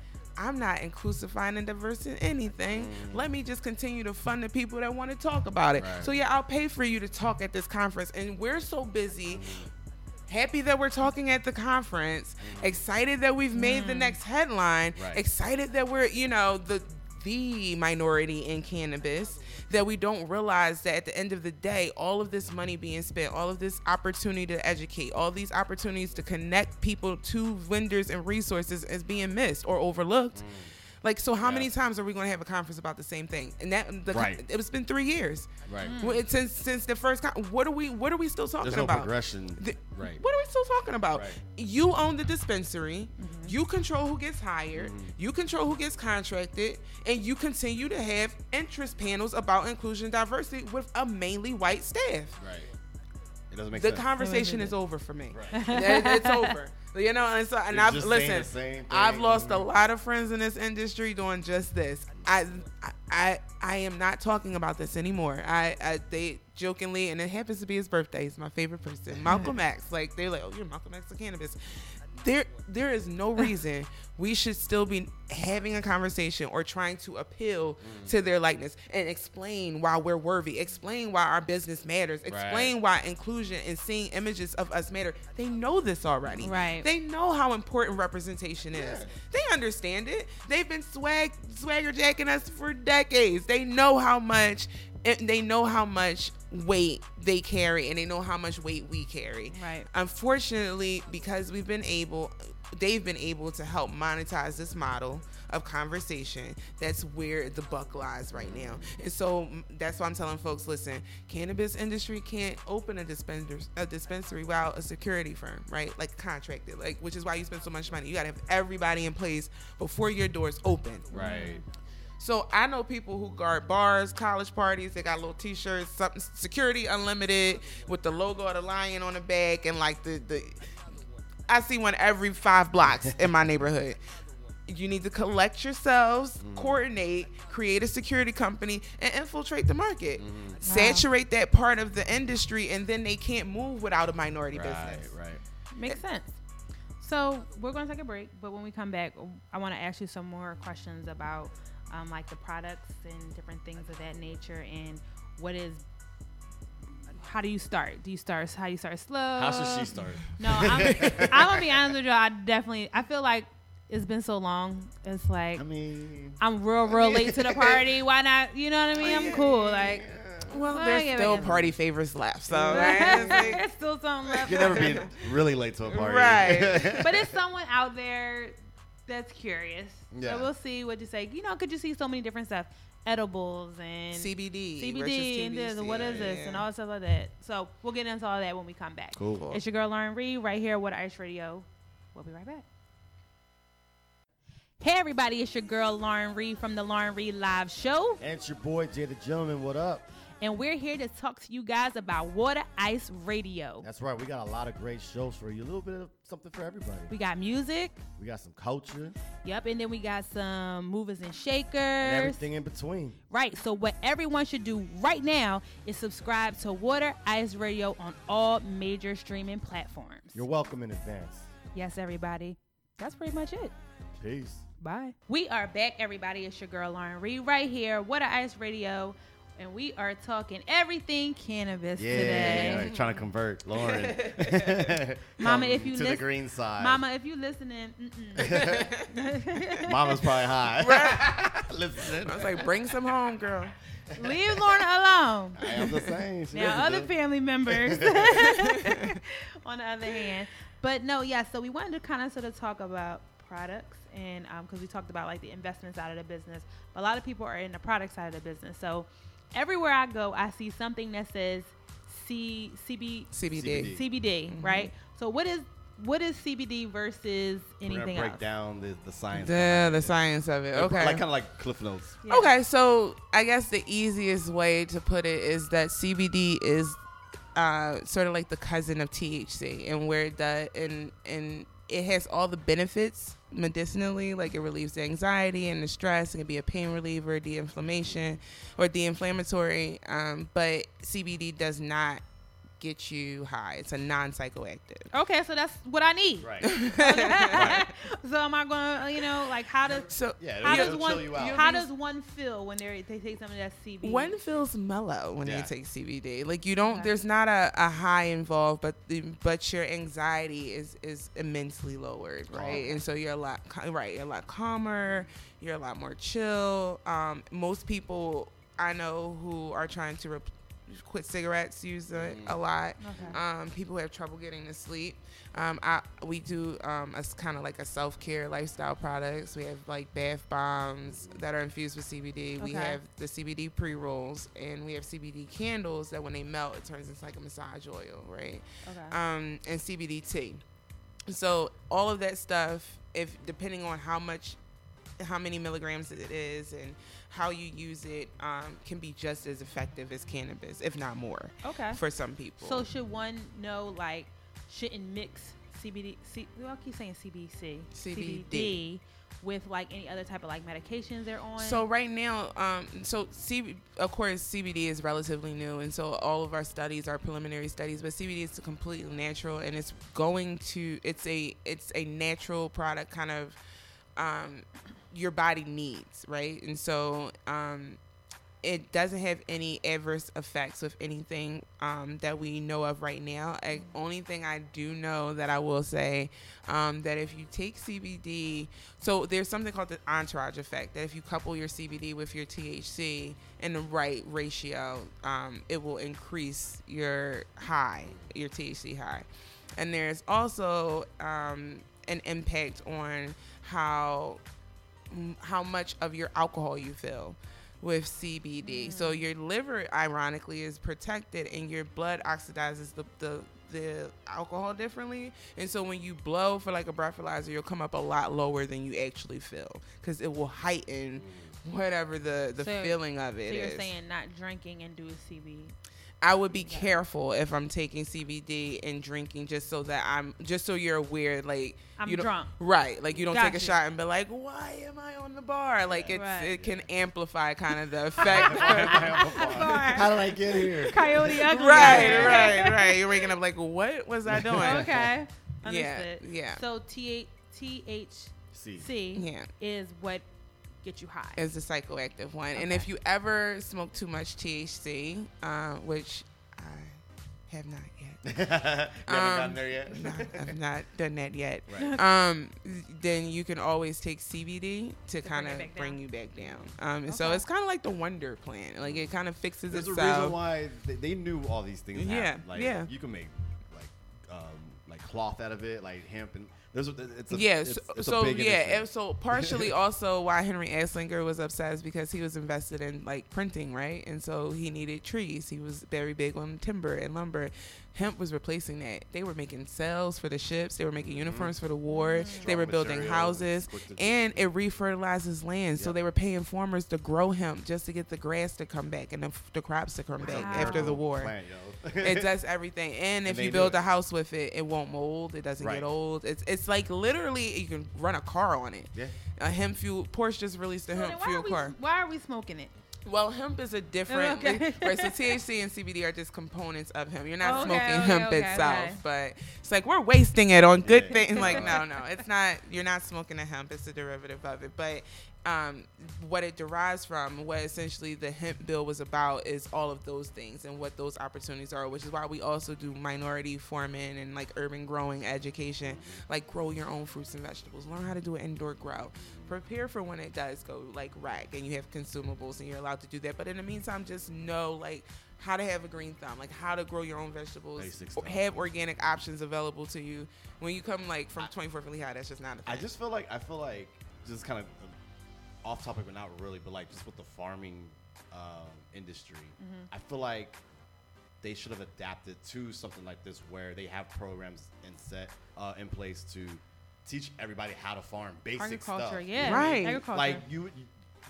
I'm not inclusifying and diverse in anything. Mm. Let me just continue to fund the people that want to talk about it. Right. So yeah, I'll pay for you to talk at this conference. And we're so busy mm. happy that we're talking at the conference, mm. excited that we've made the next headline, Right. excited that we're, you know, the the minority in cannabis, that we don't realize that at the end of the day, all of this money being spent, all of this opportunity to educate, all these opportunities to connect people to vendors and resources is being missed or overlooked. Mm. Like, so how Yeah. many times are we going to have a conference about the same thing? And that the, Right. it's been three years. Right. Well, it's since since the first con- what are we what are we still talking There's no about? progression. The- right. What are we still talking about? Right. You own the dispensary. Mm-hmm. You control who gets hired. Mm-hmm. You control who gets contracted, and you continue to have interest panels about inclusion and diversity with a mainly white staff. Right. It doesn't make The sense. conversation is over for me. Right. It- it's over. *laughs* You know, and so and You're I've listen. I've lost a lot of friends in this industry doing just this. I I I am not talking about this anymore. I, I they jokingly, and it happens to be his birthday. He's my favorite person, Malcolm *laughs* X. Like they're like, oh, you're Malcolm X of cannabis. There there is no *laughs* reason we should still be having a conversation or trying to appeal Mm. to their likeness and explain why we're worthy, explain why our business matters, explain why inclusion and seeing images of us matter. They know this already. Right. They know how important representation is. Yeah. They understand it. They've been swag swagger jacking us for decades. They know how much and they know how much weight they carry and they know how much weight we carry. Right. Unfortunately, because we've been able they've been able to help monetize this model of conversation. That's where the buck lies right now. And so that's why I'm telling folks, listen, cannabis industry can't open a dispensary a dispensary without a security firm, right? Like contracted. Like which is why you spend so much money. You gotta have everybody in place before your doors open. Right. So I know people who guard bars, college parties. They got little T-shirts, something security unlimited with the logo of the lion on the back, and like the the. I see one every five blocks in my neighborhood. You need to collect yourselves, mm-hmm. coordinate, create a security company, and infiltrate the market. Mm-hmm. Saturate that part of the industry, and then they can't move without a minority Right. business. Right. Makes sense. So we're going to take a break, but when we come back, I want to ask you some more questions about um, like the products and different things of that nature, and what is. How do you start? Do you start? How do you start slow? How should she start? No, I'm, *laughs* I'm gonna be honest with you. I definitely. I feel like it's been so long. It's like I mean, I'm real, real late to the *laughs* party. Why not? You know what I mean? I'm cool. Like, Well, I there's still a- party favors left, so right? It's like- *laughs* It's still something left. You never be really late to a party. Right. but it's someone out there that's curious. Yeah. So we'll see what you say. You know, could you see so many different stuff? Edibles and CBD, CBD and this and what is this yeah. and all that stuff like that. So we'll get into all that when we come back. Cool. It's your girl Lauren Reed right here with Ice Radio. We'll be right back. Hey everybody, it's your girl Lauren Reed from the Lauren Reed Live Show, And it's your boy Jay the Gentleman. What up? And we're here to talk to you guys about Water Ice Radio. That's right. We got a lot of great shows for you. A little bit of something for everybody. We got music, We got some culture yep, and then we got some movers and shakers. and everything in between. Right. So what everyone should do right now is subscribe to Water Ice Radio on all major streaming platforms. You're welcome in advance. yes, everybody. That's pretty much it. Peace. Bye. We are back, everybody. It's your girl Lauren Reed right here, Water Ice Radio, and we are talking everything cannabis Yeah, today. trying to convert Lauren. *laughs* Mama, if you to the green side, Mama, if you listening. *laughs* Mama's probably high. *laughs* Listening. I was like, bring some home, girl. leave Lorna alone. I am the same. She Now, other family members, on the other hand, but no, yeah. So we wanted to kind of sort of talk about products, and um, because we talked about like the investment side of the business, but a lot of people are in the product side of the business. So everywhere I go, I see something that says C CB CBD. CBD. CBD, right? So what is what is CBD versus We're gonna anything break else? down the, the science. The the it. science of it. Okay. Like kind of like Cliff Notes. Yeah. Okay, so I guess the easiest way to put it is that CBD is uh, sort of like the cousin of THC, and where it does, and and it has all the benefits medicinally, like it relieves the anxiety and the stress. It can be a pain reliever, de-inflammation, or de-inflammatory. Um, but CBD does not get you high. It's a non-psychoactive. Okay, so that's what I need. Right. *laughs* so am I gonna, you know, like how does So Yeah. how it'll does chill one you out. how does one feel when they they take something that's CBD? One feels mellow when Yeah. you take CBD. Like you don't. Okay. There's not a, a high involved, but the, but your anxiety is is immensely lowered, right? okay. And so you're a lot right. You're a lot calmer. You're a lot more chill. Um, most people I know who are trying to rep- quit cigarettes use it a lot. Okay. Um, people who have trouble getting to sleep. Um, I, we do um, a kind of like a self care lifestyle products. We have like bath bombs that are infused with CBD. We have the CBD pre rolls, and we have CBD candles that when they melt, it turns into like a massage oil, right? Okay. Um, and CBD tea. So all of that stuff, if depending on how much, how many milligrams it is, and how you use it, um, can be just as effective as cannabis, if not more, okay. for some people. So should one know like shouldn't mix CBD? C, well, I keep saying CBC, CBD. with like any other type of like medications they're on. So right now, um, so C, of course, CBD is relatively new, and so all of our studies are preliminary studies. But CBD is completely natural, and it's going to it's a it's a natural product, kind of um, your body needs, right? And so um, it doesn't have any adverse effects with anything um, that we know of right now. I, only thing I do know that I will say um, that if you take CBD, so there's something called the entourage effect. That if you couple your CBD with your THC in the right ratio, um, it will increase your high, your THC high. And there's also um, an impact on how how much of your alcohol you feel with CBD. Mm. So your liver, ironically, is protected, and your blood oxidizes the, the the alcohol differently. And so when you blow for like a breathalyzer, you'll come up a lot lower than you actually feel because it will heighten mm. whatever the the So- feeling of it so you're is. saying not drinking and do a CBD. I would be careful if I'm taking CBD and drinking just so that I'm just so you're aware like I'm you don't, drunk. right like you don't take a shot and be like why am I on the bar like it's Right. it can amplify kind of the *laughs* effect How did I get here? Coyote *laughs* ugly. right right right you're waking up like what was I doing *laughs* Okay. Yeah, Understood. yeah. So T THC yeah is what gets you high. is the psychoactive one and if you ever smoke too much THC uh, which I Have not yet. *laughs* you haven't gotten there yet. No, I've not done that yet. Right. *laughs* Um, then you can always take CBD to kind of back bring you back down. Um, and so it's kind of like the Wonder Plan. Like it kind of fixes There's a itself. reason why they, they knew all these things. Yeah, happened. Like, yeah. You can make like um, like cloth out of it, like hemp, and there's it's a yeah, it's, so, it's so yeah, industry. and so *laughs* partially also why Henry Anslinger was upset is because he was invested in like printing, right? And so he needed trees. He was very big on timber and lumber. Hemp was replacing that. They were making sails for the ships. They were making mm-hmm. uniforms for the war. They were building material, houses, and it refertilizes land. So they were paying farmers to grow hemp just to get the grass to come back and the, the crops to come back after the war. Plant, it *laughs* does everything. And if And they you do build it. a house with it, it won't mold. It doesn't Right. get old. It's it's like literally you can run a car on it. Yeah. A hemp fuel. Porsche just released a So hemp fuel we, car. why are we smoking it? Well, hemp is a different. Okay. right. So THC and CBD are just components of hemp. You're not Okay, smoking okay, hemp okay, itself, okay. but it's like we're wasting it on good Yeah. things. Like no, no, it's not. You're not smoking a hemp. It's a derivative of it, but. Um, what it derives from, what essentially the hemp bill was about, is all of those things and what those opportunities are. Which is why we also do minority farming and like urban growing education, like grow your own fruits and vegetables, learn how to do an indoor grow, prepare for when it does go like rack and you have consumables and you're allowed to do that. But in the meantime, just know like how to have a green thumb, like how to grow your own vegetables, have organic options available to you. When you come like from 24th and Lehigh, that's just not a thing. I just feel like I feel like just kind of off topic, but not really. But like just with the farming um, industry, Mm-hmm. I feel like they should have adapted to something like this, where they have programs in set uh, in place to teach everybody how to farm basic Agriculture, stuff. yeah. Right. Agriculture. Like you, would-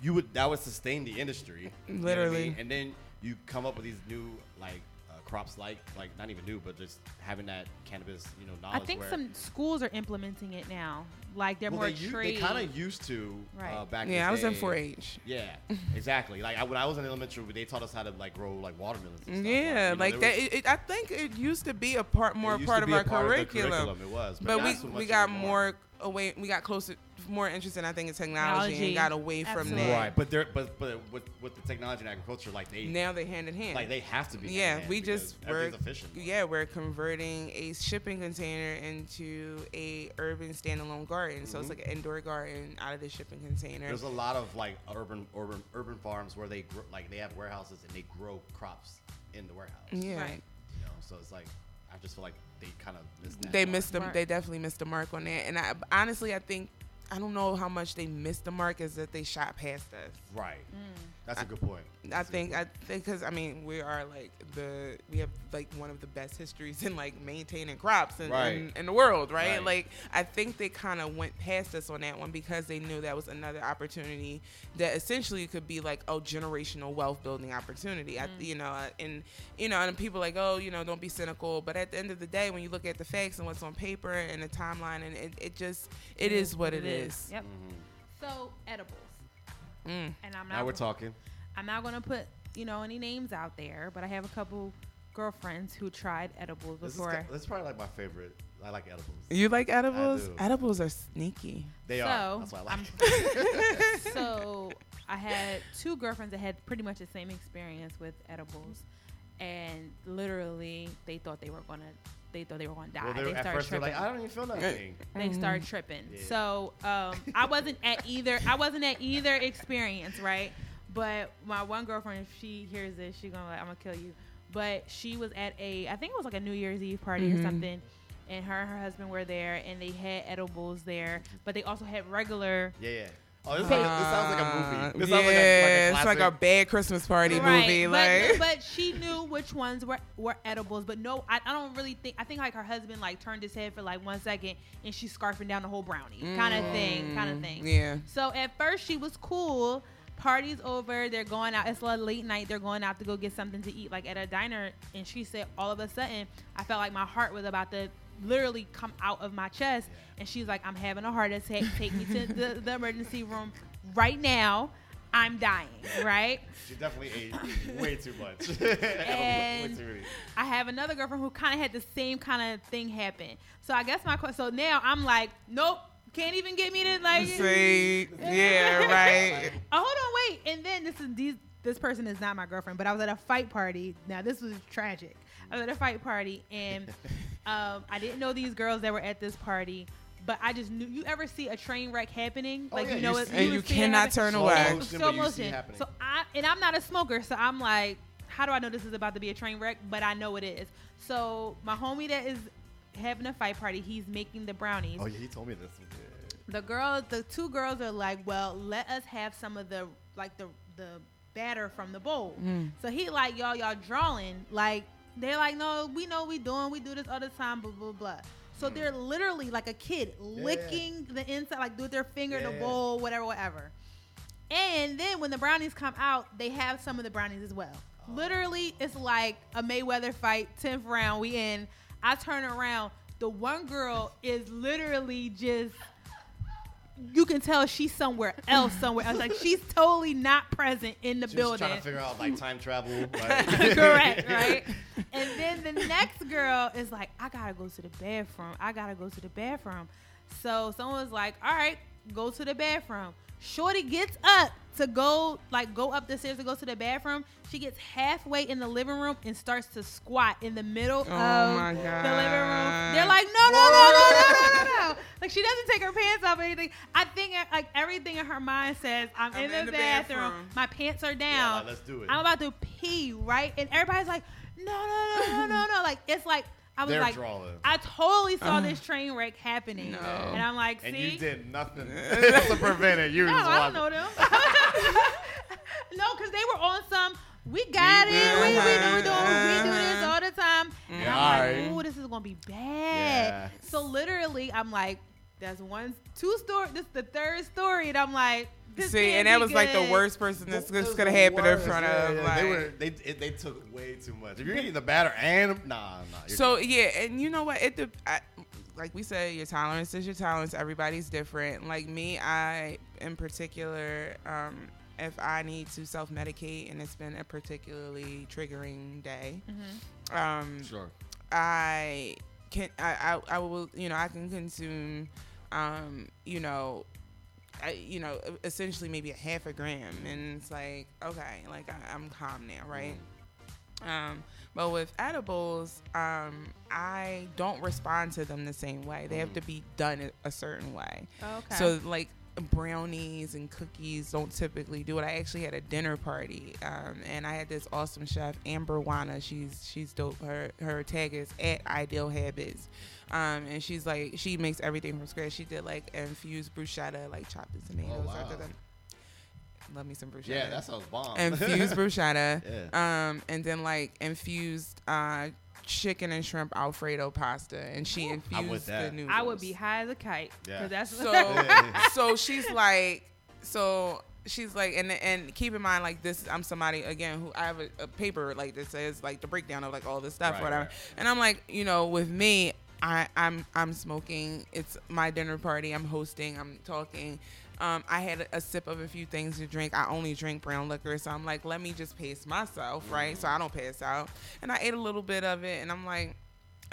you would that would sustain the industry, you know I Literally. mean? and then you come up with these new like uh, crops, like like not even new, but just having that cannabis, you know, I knowledge. think where, some schools are implementing it now. Like they're well, more they, u- trade. they kind of used to uh, Right. back. in yeah, the I was in 4-H. Yeah, *laughs* exactly. Like I, when I was in elementary, they taught us how to like grow like watermelons. And stuff. Yeah, you know, like there that. was- It, it, I think it used to be a part, more part of our part of curriculum. It was, but, But we so we got anymore. more away. We got closer, more interested, I think, in technology, Technology. and got away from Absolutely. that. Right, but they're but but with with the technology and agriculture, like they Now they're hand in hand. like they have to be. yeah, we just we're efficient. yeah we're converting a shipping container into a urban standalone garden. So it's like an indoor garden out of the shipping container. Mm-hmm. There's a lot of like urban urban urban farms where they grow, like they have warehouses and they grow crops in the warehouse. yeah. Right. You know, so it's like I just feel like they kind of missed that. They mark. missed them. Mark. They definitely missed the mark on that. And I honestly, I think I don't know how much they missed the mark is that they shot past us. Right. Mm. That's a good point. I That's a good think point. I think because I mean we are like the we have like one of the best histories in like maintaining crops in, Right. in, in the world, right? Right. Like I think they kind of went past us on that one because they knew that was another opportunity that essentially could be like a generational wealth building opportunity. I, you know, uh, and you know, and people like oh you know don't be cynical, but at the end of the day when you look at the facts and what's on paper and the timeline and it, it just it is what it is. Yep. Mm-hmm. So edibles. Mm. And I'm not. Now we're talking. I'm not gonna put you know any names out there, but I have a couple girlfriends who tried edibles This before. ki- this is probably like my favorite. I like edibles. You like edibles? do. Edibles are sneaky. They so, are. That's why I like. I'm- *laughs* so I had two girlfriends that had pretty much the same experience with edibles, and literally they thought they were gonna, they thought they were gonna die. well, they, they were- at started they're tripping. like, I don't even feel nothing. they started tripping. Yeah. So um, I wasn't at either. I wasn't at either experience, right? But my one girlfriend, if she hears this, she's gonna like, I'm gonna kill you. But she was at a, I think it was like a New Year's Eve party or something, and her and her husband were there, and they had edibles there, but they also had regular. Yeah, yeah. Oh, this, sounds, this sounds like a movie. Uh, this yeah, sounds like a, it's like a like a bad Christmas party Right, movie. but, Like, but she knew which ones were, were edibles. But no, I, I don't really think. I think like her husband like turned his head for like one second, and she's scarfing down the whole brownie, kind of mm, thing, kind of thing. yeah. So at first she was cool. Party's over. They're going out. It's a late night. They're going out to go get something to eat, like at a diner. And she said, all of a sudden, I felt like my heart was about to literally come out of my chest. And she's like, I'm having a heart attack. Take me to the, the emergency room right now. I'm dying, right? She definitely ate way *laughs* too much. *laughs* And- way too. I have another girlfriend who kind of had the same kind of thing happen. So I guess my question. So now I'm like, nope, can't even get me to like. See, yeah, *laughs* right. Oh, hold on, wait. And then this is these. This person is not my girlfriend, but I was at a fight party. Now this was tragic. I was at a fight party, and um, I didn't know these girls that were at this party. But I just knew. You ever see a train wreck happening? Oh, Like yeah, you know you it, see- And would you cannot happen. turn Slow away. motion, slow but you see it motion. So I and I'm not a smoker, so I'm like, how do I know this is about to be a train wreck? But I know it is. So my homie that is having a fight party, he's making the brownies. Oh yeah, he told me this. The girls, the two girls are like, well, let us have some of the like the the batter from the bowl. So he like, y'all, y'all drawing like they're like, no, we know we doing, we do this all the time, blah blah blah. So hmm. they're literally like a kid licking the inside, like with their finger in Yeah, the bowl, whatever, whatever. And then when the brownies come out, they have some of the brownies as well. Oh. Literally, it's like a Mayweather fight, 10th round, we in. I turn around. The one girl is literally just you can tell she's somewhere else, somewhere else. Like she's totally not present in the She building. trying to figure out like time travel. *laughs* Correct, *laughs* right? And then the next girl is like, I gotta go to the bathroom. I gotta go to the bathroom. So someone's like, All right, go to the bathroom. Shorty gets up to go, like, go up the stairs to go to the bathroom. She gets halfway in the living room and starts to squat in the middle oh of the living room. They're like, no, no, no, no, no, no, no, no. Like she doesn't take her pants off or anything. I think uh, like everything in her mind says, I'm, I'm in, the, in the bathroom. bathroom. My pants are down. like, let's do it. I'm about to pee, right? And everybody's like, no, no, no, no, no, no. *laughs* Like it's like I was They're like, drawing. I totally saw this train wreck happening, No. and I'm like, see, and you did nothing *laughs* to prevent it. You no, just I don't know them. *laughs* no, because they were on some. We got We- it. We, we, do, uh-huh, we, do, we do this uh-huh. all the time. And Yeah, I'm alright. like, ooh, this is gonna be bad. Yeah. So literally, I'm like, that's one, two story. This the third story, and I'm like, this See, and that be was like the worst person this, That was this could have the happened in front Yeah, of. yeah. like- they were they, it, they took way too much. If you're getting the batter and nah, nah. you're So yeah, and you know what? It de- I, like we said, your tolerance is your tolerance. Everybody's different. Like me, I in particular, um, if I need to self medicate and it's been a particularly triggering day, um, sure. I can I, I I will you know I can consume, um, you know. I, you know, essentially maybe a half a gram, and it's like, okay, like I, I'm calm now, right? Um, but with edibles, um, I don't respond to them the same way. They have to be done a- a certain way. Okay. So like brownies and cookies don't typically do it. I actually had a dinner party, um, and I had this awesome chef Amber Wana. She's she's dope. Her her tag is at Ideal Habits, um, and she's like she makes everything from scratch. She did like infused bruschetta, like chopped the tomatoes. Oh, wow. after the- Love me some bruschetta Yeah, that sounds bomb. infused *laughs* bruschetta, Yeah. um, and then like infused uh, chicken and shrimp Alfredo pasta, and she I'm with infused the that. noodles. I would be high as a kite. Yeah. that's So, *laughs* so she's like, so she's like, and and keep in mind, like this, I'm somebody again who I have a, a paper like that says like the breakdown of like all this stuff, Right, whatever. right. And I'm like, you know, with me, I I'm I'm smoking. It's my dinner party. I'm hosting. I'm talking. Um, I had a, a sip of a few things to drink. I only drink brown liquor, so I'm like, let me just pace myself, right? So I don't pass out. And I ate a little bit of it, and I'm like,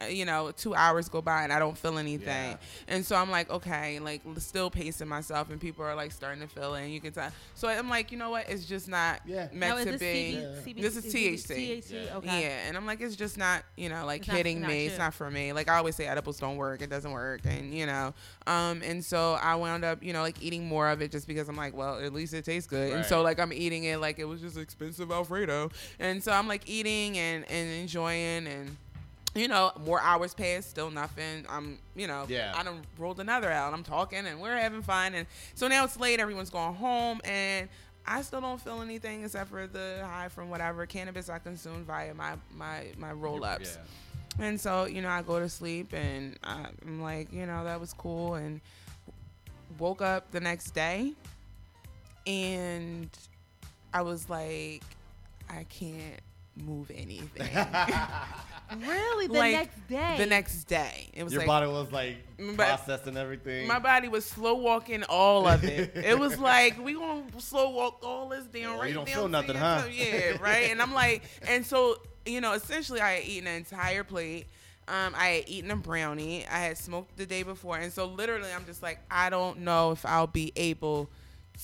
you know, two hours go by and I don't feel anything. Yeah. And so I'm like, okay, like still pacing myself, and people are like starting to feel it, and you can tell. So I'm like, you know what? It's just not Yeah. meant no, is to this be. CB, CB, This is it THC. THC. Yeah. Okay. Yeah, and I'm like, it's just not, you know, like It's hitting not me. you. It's not for me. Like I always say, edibles don't work. It doesn't work, and you know, um, and so I wound up, you know, like eating more of it just because I'm like, well, at least it tastes good, and so like I'm eating it like it was just expensive Alfredo, and so I'm like eating and and enjoying and. You know, more hours passed, still nothing. I'm, you know, Yeah. I done rolled another out. I'm talking and we're having fun. And so now it's late, everyone's going home, and I still don't feel anything except for the high from whatever cannabis I consumed via my my my roll ups. Yeah. And so, you know, I go to sleep and I'm like, you know, that was cool. And woke up the next day and I was like, I can't move anything. *laughs* Really, the Like, next day. the next day. It was Your like, body was like But- processing everything. my body was slow walking all of it. *laughs* it was like we gonna slow walk all this down Yeah, right you don't feel nothing, huh? toe. Yeah, *laughs* right. And I'm like, and so you know, essentially, I had eaten an entire plate. Um, I had eaten a brownie. I had smoked the day before, and so literally, I'm just like, I don't know if I'll be able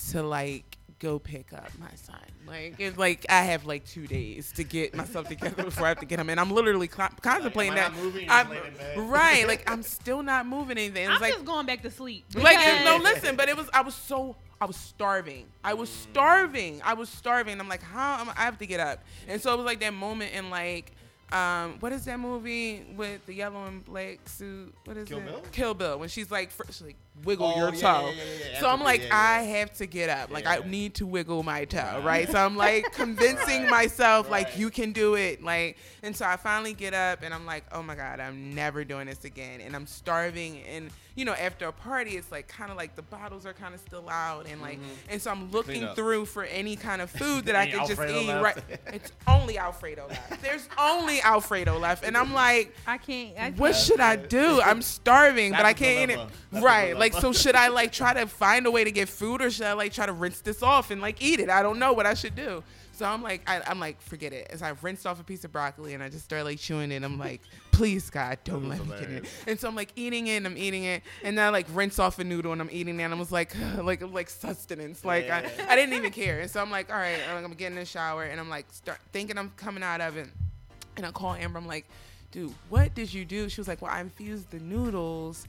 to like go pick up my son. Like it's like I have like two days to get myself together before I have to get him. And I'm literally co- contemplating am I that. not moving? I'm- Just lay in bed. right, like I'm still not moving anything. It's I'm like just going back to sleep. like no, listen, but it was I was so I was starving. I was starving. I was starving. I'm like, how am I, I have to get up? And so it was like that moment in like um, what is that movie with the yellow and black suit? What is Kill it? Bill? Kill Bill. When she's like, fr- she's like wiggle Oh, your yeah, toe. yeah, yeah, yeah, yeah. So I'm like, yeah, yeah. I have to get up. Like Yeah, I need to wiggle my toe, right? So I'm like convincing myself, like Right. you can do it. Like, and so I finally get up and I'm like, oh my god, I'm never doing this again. And I'm starving. And you know, after a party, it's like kind of like the bottles are kind of still out, and like, and so I'm looking Mm-hmm. through for any kind of food that *laughs* I Any could just Alfredo eat. left? Right? It's only Alfredo left. There's only Alfredo left, and I'm *laughs* like. I can't. I can't. What should I do? I'm starving, but I can't eat it. That's the Right. Like, so should I like try to find a way to get food, or should I like try to rinse this off and like eat it? I don't know what I should do. So I'm like, I, I'm like, forget it. As I rinsed off a piece of broccoli and I just started like chewing it. I'm like, please God, don't let was me get it. And so I'm like eating it, and I'm eating it, and then I like rinse off a noodle and I'm eating it. And I was like, *sighs* like like sustenance. Like I, I didn't even care. And so I'm like, all right, I'm getting in the shower, and I'm like, start thinking I'm coming out of it. And I call Amber. I'm like, dude, what did you do? She was like, well, I infused the noodles.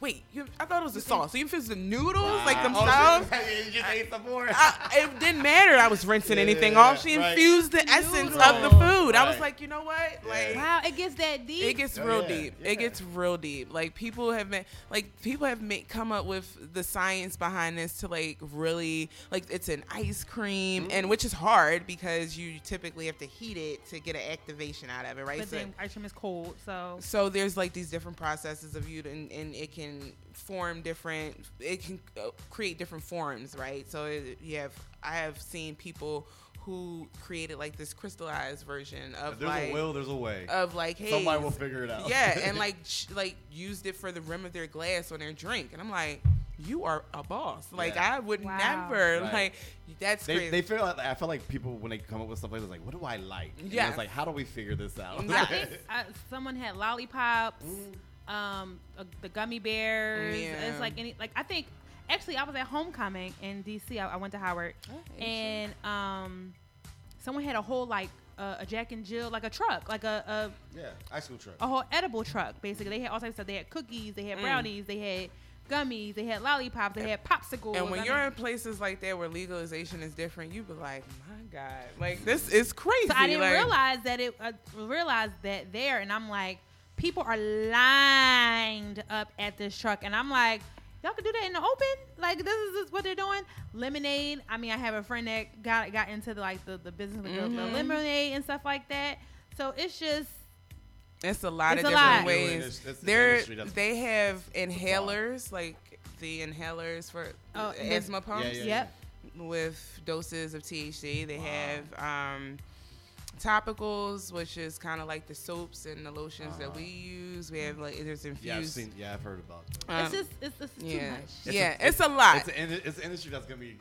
Like, Wait, you, I thought it was the sauce. So you infused the noodles like Oh, themselves? so *laughs* you just ate some more. I, it didn't matter. I was rinsing anything off. She right. infused the essence of the Noodles. food. I was like, you know what? Like, Wow, it gets that deep. it gets Oh, real yeah, deep. yeah. It gets real deep. Like people have been like people have made come up with the science behind this to like really like it's an ice cream Mm-hmm. and which is hard because you typically have to heat it to get an activation out of it, right? but So- then ice cream is cold, so so there's like these different processes of you and, and it can form different it can uh, create different forms right so it, you have i have seen people who created like this crystallized version of If there's like a will, there's a way. of like hey Somebody will figure it out. yeah and *laughs* like sh- like used it for the rim of their glass on their drink and i'm like you are a boss like Yeah. i would Wow. never Right. like that's They, crazy they feel like I feel like people when they come up with stuff like this, like, what do I like? Yeah. It's like, how do we figure this out? I think *laughs* uh, someone had lollipops, um, uh, the gummy bears. Yeah. It's like any like I think actually I was at homecoming in DC. I, I went to Howard, Oh, and um, someone had a whole like uh, a Jack and Jill like a truck, like a, yeah, ice cream truck. a a whole edible truck. Basically, they had all types of stuff. They had cookies, they had brownies, they had gummies, they had lollipops, they had popsicles. Mm. And when I you're mean- in places like that where legalization is different, you be like, my God, like this is crazy. So I didn't like, realize that it uh, realized that there, and I'm like, people are lined up at this truck, and I'm like, y'all can do that in the open. Like this is just what they're doing. Lemonade. I mean, I have a friend that got got into the, like the the business with the- the, Mm-hmm. lemonade and stuff like that. So it's just It's a lot It's of a different lot. ways. It's- it's the They're they have inhalers like the inhalers for Oh, asthma pumps Yeah, yeah, yep. with doses of THC. They Wow. have um, topicals, which is kind of like the soaps and the lotions that we use. We have like there's infused. Yeah, I've seen. Yeah, I've heard about. That. um, it's just it's, it's too yeah, much. yeah, a- it's a lot. It's, an, it's an industry that's gonna be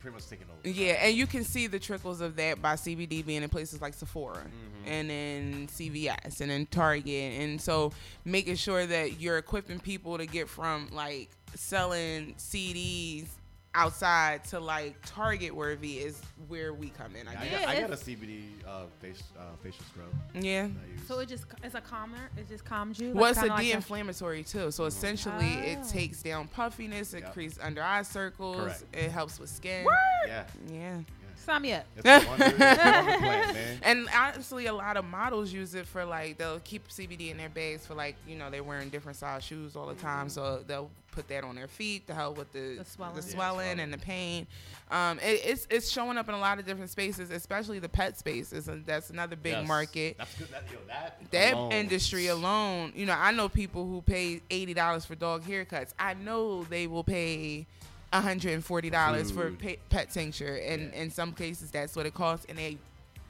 pretty much taking over. Yeah, and you can see the trickles of that by CBD being in places like Sephora and then CVS and then Target. And so making sure that you're equipping people to get from like selling CDs outside to like Target worthy is where we come in, I I, got, I Yeah, got a CBD uh, face uh, facial scrub. Yeah. that I use. So it just it's a calmer. It just calms you. Well, like, it's a kinda like de-inflammatory too. So essentially, it Oh. takes down puffiness, it Yep. creates under eye circles, Correct. it helps with skin. yeah, Yeah. Sign me up. it's a wonder, it's a wonder plant, man. And honestly, a lot of models use it for like they'll keep CBD in their bags for like you know they're wearing different size shoes all the time, so they'll put that on their feet to help with the The swelling. the swelling swelling. and the pain. Um, it, it's it's showing up in a lot of different spaces, especially the pet spaces, and that's another big Yes. market. That's good. That, yo, that, That alone. industry alone, you know, I know people who pay eighty dollars for dog haircuts. I know they will pay hundred and forty dollars for pet, pet tincture, and Yeah. in some cases that's what it costs, and they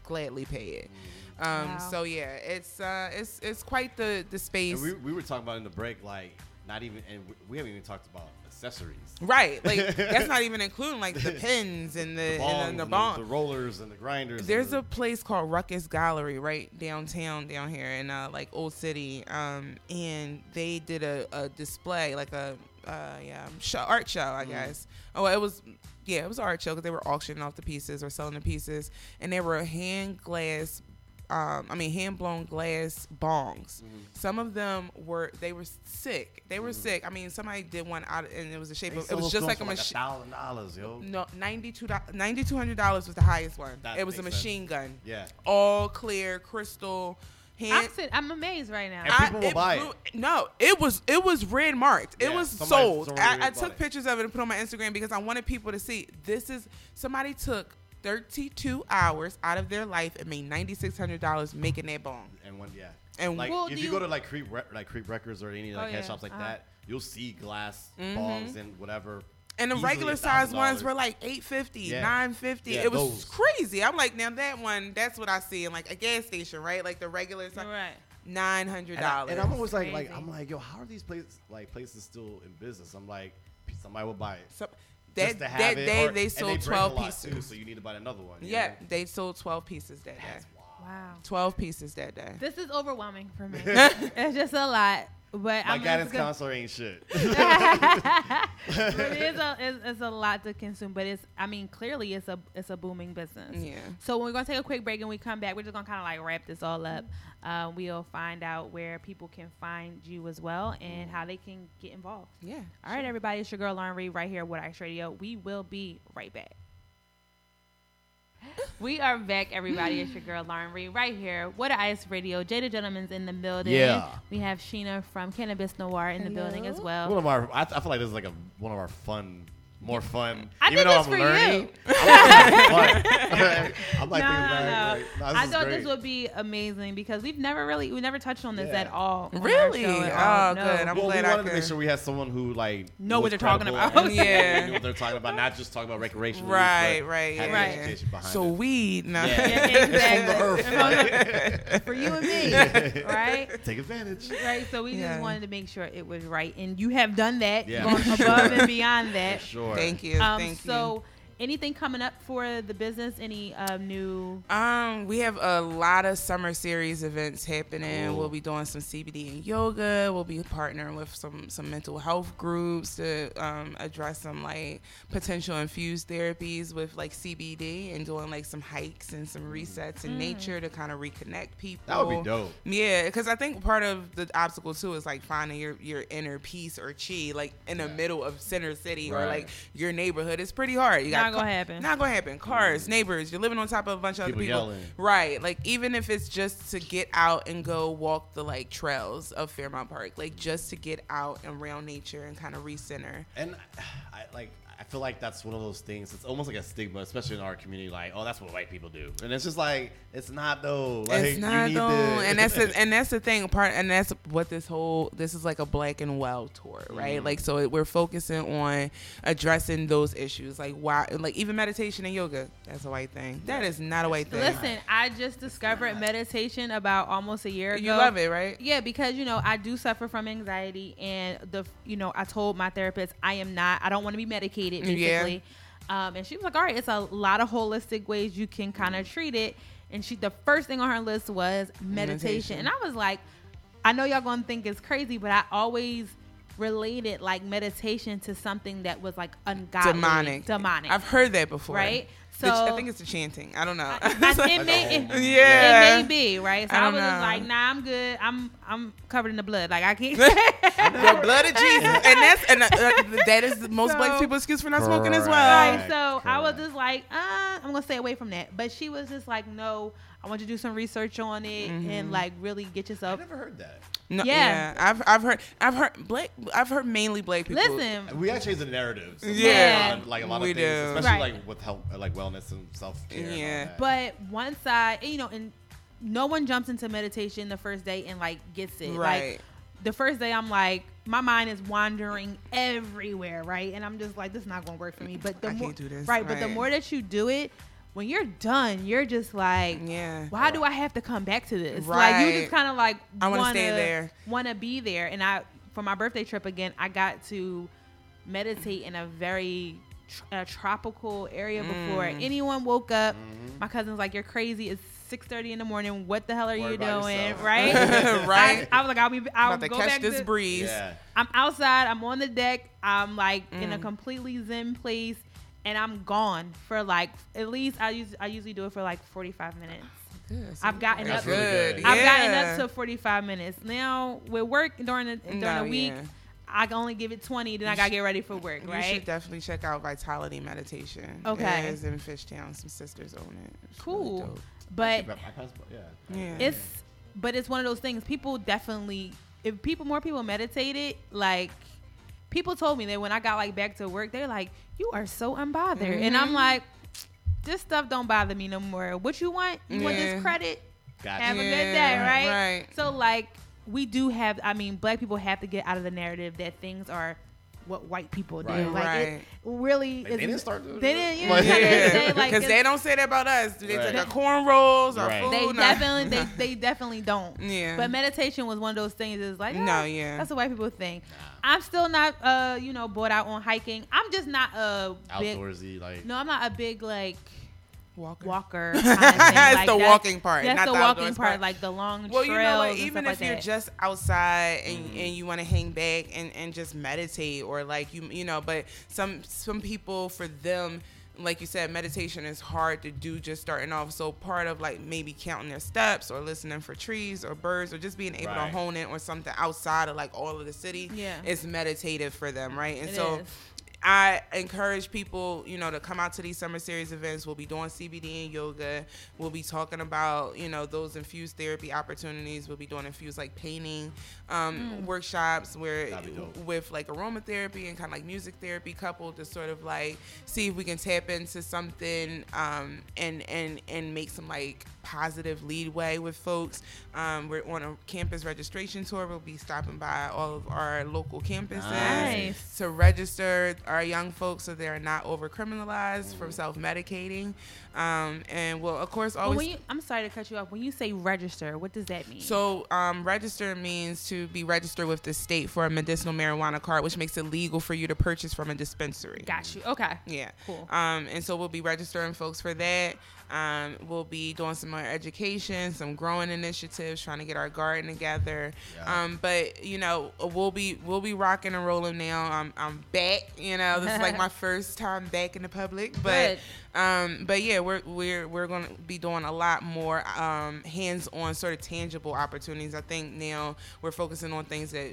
gladly pay it. Um, Wow. So yeah, it's uh, it's it's quite the the space, And we, we were talking about in the break, like not even, and we- we haven't even talked about accessories. right? Like *laughs* that's not even including like the pins and the The bongs and the, and the bong. the, rollers and the grinders. There's the, a place called Ruckus Gallery right downtown down here in uh, like Old City, um, and they did a, a display, like a uh, yeah, show, art show, I guess. Oh, it was, yeah, it was an art show because they were auctioning off the pieces or selling the pieces, and they were hand glass. Um, I mean, hand blown glass bongs. Some of them were they were sick. They were sick. I mean, somebody did one out, and it was the shape of. It was just like a machine. thousand dollars, yo. No, ninety two ninety two hundred dollars was the highest one. That it was a makes sense. machine gun, Yeah. all clear, crystal. Hand, I'm, sit- I'm amazed right now. And people will buy blew- it. No, it was it was red marked. It Yeah, was sold. I, I took it. pictures of it and put on my Instagram because I wanted people to see. This is somebody took 32 hours out of their life and made $9,600 making that bong. And one, yeah. And- like Well, if you, you- go to like Creep, Re- like Creep Records or any like Oh, head yeah. shops like Uh-huh. that, you'll see glass bongs and whatever. And the easily regular size ones were like 850, Yeah. 950. Yeah, it was those. crazy. I'm like, now that one, that's what I see in like a gas station, right? Like the regular size, right. Nine hundred dollars, and I'm always like, like. I'm like, yo, how are these places like places still in business? I'm like, somebody will buy it. So, just that to have that it, day or- they sold break a 12 pieces. too, so you need to buy another one. you yeah, know? they sold 12 pieces that day. That's wild. Wow. 12 pieces that day. This is overwhelming for me. *laughs* it's just a lot. But My I'm guidance gonna- counselor ain't shit. *laughs* *laughs* but it is a it's, it's a lot to consume. But it's I mean clearly it's a it's a booming business. Yeah. So we're gonna take a quick break and we come back. We're just gonna kind of like wrap this all up. Uh, we'll find out where people can find you as well and how they can get involved. Yeah. All right, everybody. It's your girl Lauren Reed right here with Ice Radio. We will be right back. We are back, everybody. It's your girl Lauren Reed right here. Water Ice Radio. Jay the Gentleman's in the building. Yeah. We have Sheena from Cannabis Noir in the building as well. one of our, I, I feel like this is like a one of our fun, more fun. I even think though I'm for you. learning, I'm like, *laughs* I'm like no, no, no. like, nah, I thought great. this would be amazing because we've never really we never touched on this Yeah. at all. Really? show at oh, all. Oh, No. good. I'm well, glad we I wanted to make sure we had someone who like Know what they're talking about. and Yeah. knew what they're talking about, not just talking about recreational. use, Right, but right, had Right. education behind So it. weed, no. Yeah. Yeah, *laughs* It's from the exactly. for you and me, *laughs* right? Take advantage. Right. So we Yeah. just wanted to make sure it was right, and you have done that, Yeah. above and beyond that. Sure. Thank you. Um, thank so, anything coming up for the business? Any um, new? Um, we have a lot of summer series events happening. Cool. We'll be doing some CBD and yoga. We'll be partnering with some some mental health groups to um, address some like potential infused therapies with like CBD and doing like some hikes and some resets in nature to kind of reconnect people. That would be dope. Yeah, because I think part of the obstacle too is like finding your your inner peace or chi, like in the middle of center city or like your neighborhood. It's pretty hard. You got Not gonna happen. Not gonna happen. Cars, neighbors. You're living on top of a bunch of People other people. yelling. Right. Like even if it's just to get out and go walk the like trails of Fairmount Park, like just to get out and around nature and kind of recenter. And *sighs* I like I feel like that's one of those things. It's almost like a stigma, especially in our community. Like, oh, that's what white people do, and it's just like it's not though. Like, it's you not need though, to- and that's the, *laughs* and that's the thing. Part and that's what this whole this is like a black and well tour, right? Mm-hmm. Like so, it, we're focusing on addressing those issues, like why, like even meditation and yoga. That's a white thing. That is not a white thing. Listen, I just discovered meditation about almost a year ago. you love it, right? Yeah, because you know I do suffer from anxiety, and the you know I told my therapist I am not. I don't want to be medicated, Yeah. basically. Um, and she was like, "All right, it's a lot of holistic ways you can kind of treat it." And she, the first thing on her list was meditation, Meditation. and I was like, "I know y'all gonna think it's crazy, but I always." related like meditation to something that was like ungodly Demonic. demonic I've heard that before. right The ch- I think it's the chanting. I don't know. I- *laughs* it, may, it, Yeah. it may be right. So I I, was know. like, nah, I'm good. I'm I'm covered in the blood. Like I can't. *laughs* *laughs* the blood of Jesus, and that's and uh, uh, that is the most black So- people's excuse for not smoking as well. right. So I was just like, uh, I'm gonna stay away from that. But she was just like, no, I want you to do some research on it Mm-hmm. and like really get yourself. I yourself. never heard that. No, Yeah. yeah. I've I've heard I've heard black I've heard mainly black people. Listen, We actually the narratives. of, Yeah. like, a lot of- like a lot We things, do. especially Right. like with health, like wellness and self care. Yeah. but once I, you know, and no one jumps into meditation the first day and like gets it. Right. Like the first day, I'm like, my mind is wandering everywhere, right? And I'm just like, this is not gonna work for me. But the I more, can't do this, right? But the more that you do it, when you're done, you're just like, Yeah. why do I have to come back to this? Like you just kind of like I wanna stay there. want to be there. And I, for my birthday trip again, I got to meditate in a very tr- a tropical area before Mm. anyone woke up. Mm-hmm. My cousin's like, "You're crazy. It's six thirty in the morning. What the hell are Worry you doing? yourself. Right? *laughs* *laughs* Right. I, I was like, I'll be. I'll About to go catch back this to, breeze. Yeah. I'm outside. I'm on the deck. I'm like in a Mm. completely zen place, and I'm gone for like at least I use I usually do it for like 45 minutes. I've gotten That's up. really good. good. I've gotten up to 45 minutes. Now with work during the during No, the week, yeah. I can only give it 20. Then I gotta get ready for work. You Right? You should definitely check out Vitality Meditation. Okay. It's in Fishtown. Some sisters own it. It's Cool. dope. But I yeah. Yeah. it's but it's one of those things people definitely if people more people meditate it, like people told me that when i got like back to work they're like you are so unbothered and i'm Mhm. like this stuff don't bother me no more what you want you want this credit Gotcha. have a good day right right. so like we do have i mean black people have to get out of the narrative that things are what white people do Right. like Right. it really Like, they is didn't start doing they didn't you know, Like- they Yeah, like, because they don't say that about us. Do they Right. take our cornrows, our Right. food. they no. definitely they, *laughs* they definitely don't. Yeah. But meditation was one of those things. Is like No, oh, yeah. that's what white people think. I'm still not uh you know bought out on hiking. I'm just not a big. Outdoorsy, like. No, I'm not a big like Walker. walker. Kind of thing. It's Like, the that's- walking part, That's not the the walking part, part. like the long Well, you know what? and Even if like you're that. just outside and, mm-hmm. and you want to hang back and, and just meditate or like you you know, but some some people for them, like you said, meditation is hard to do just starting off. So part of like maybe counting their steps or listening for trees or birds or just being able Right. to hone in on something outside of like all of the city Yeah. is meditative for them, right? And It so is. I encourage people, you know, to come out to these summer series events. We'll be doing CBD and yoga. We'll be talking about, you know, those infused therapy opportunities. We'll be doing infused like painting um, workshops where That'd be dope. with like aromatherapy and kind of like music therapy coupled to sort of like see if we can tap into something um, and and and make some like positive leadway with folks. Um, we're on a campus registration tour. We'll be stopping by all of our local campuses Nice. to register our young folks so they are not over criminalized from self medicating. Um, and we'll of course always. when you, I'm sorry to cut you off. When you say register, what does that mean? so, um, register means to be registered with the state for a medicinal marijuana card, which makes it legal for you to purchase from a dispensary. got you. Okay. Yeah. Cool. Um, and so we'll be registering folks for that. Um, we'll be doing some more education, some growing initiatives, trying to get our garden together. Yeah. Um, but you know, we'll be we'll be rocking and rolling now. I'm I'm back. You know, this is like my *laughs* first time back in the public. But um, but yeah, we're we're we're gonna be doing a lot more um, hands-on, sort of tangible opportunities. I think now we're focusing on things that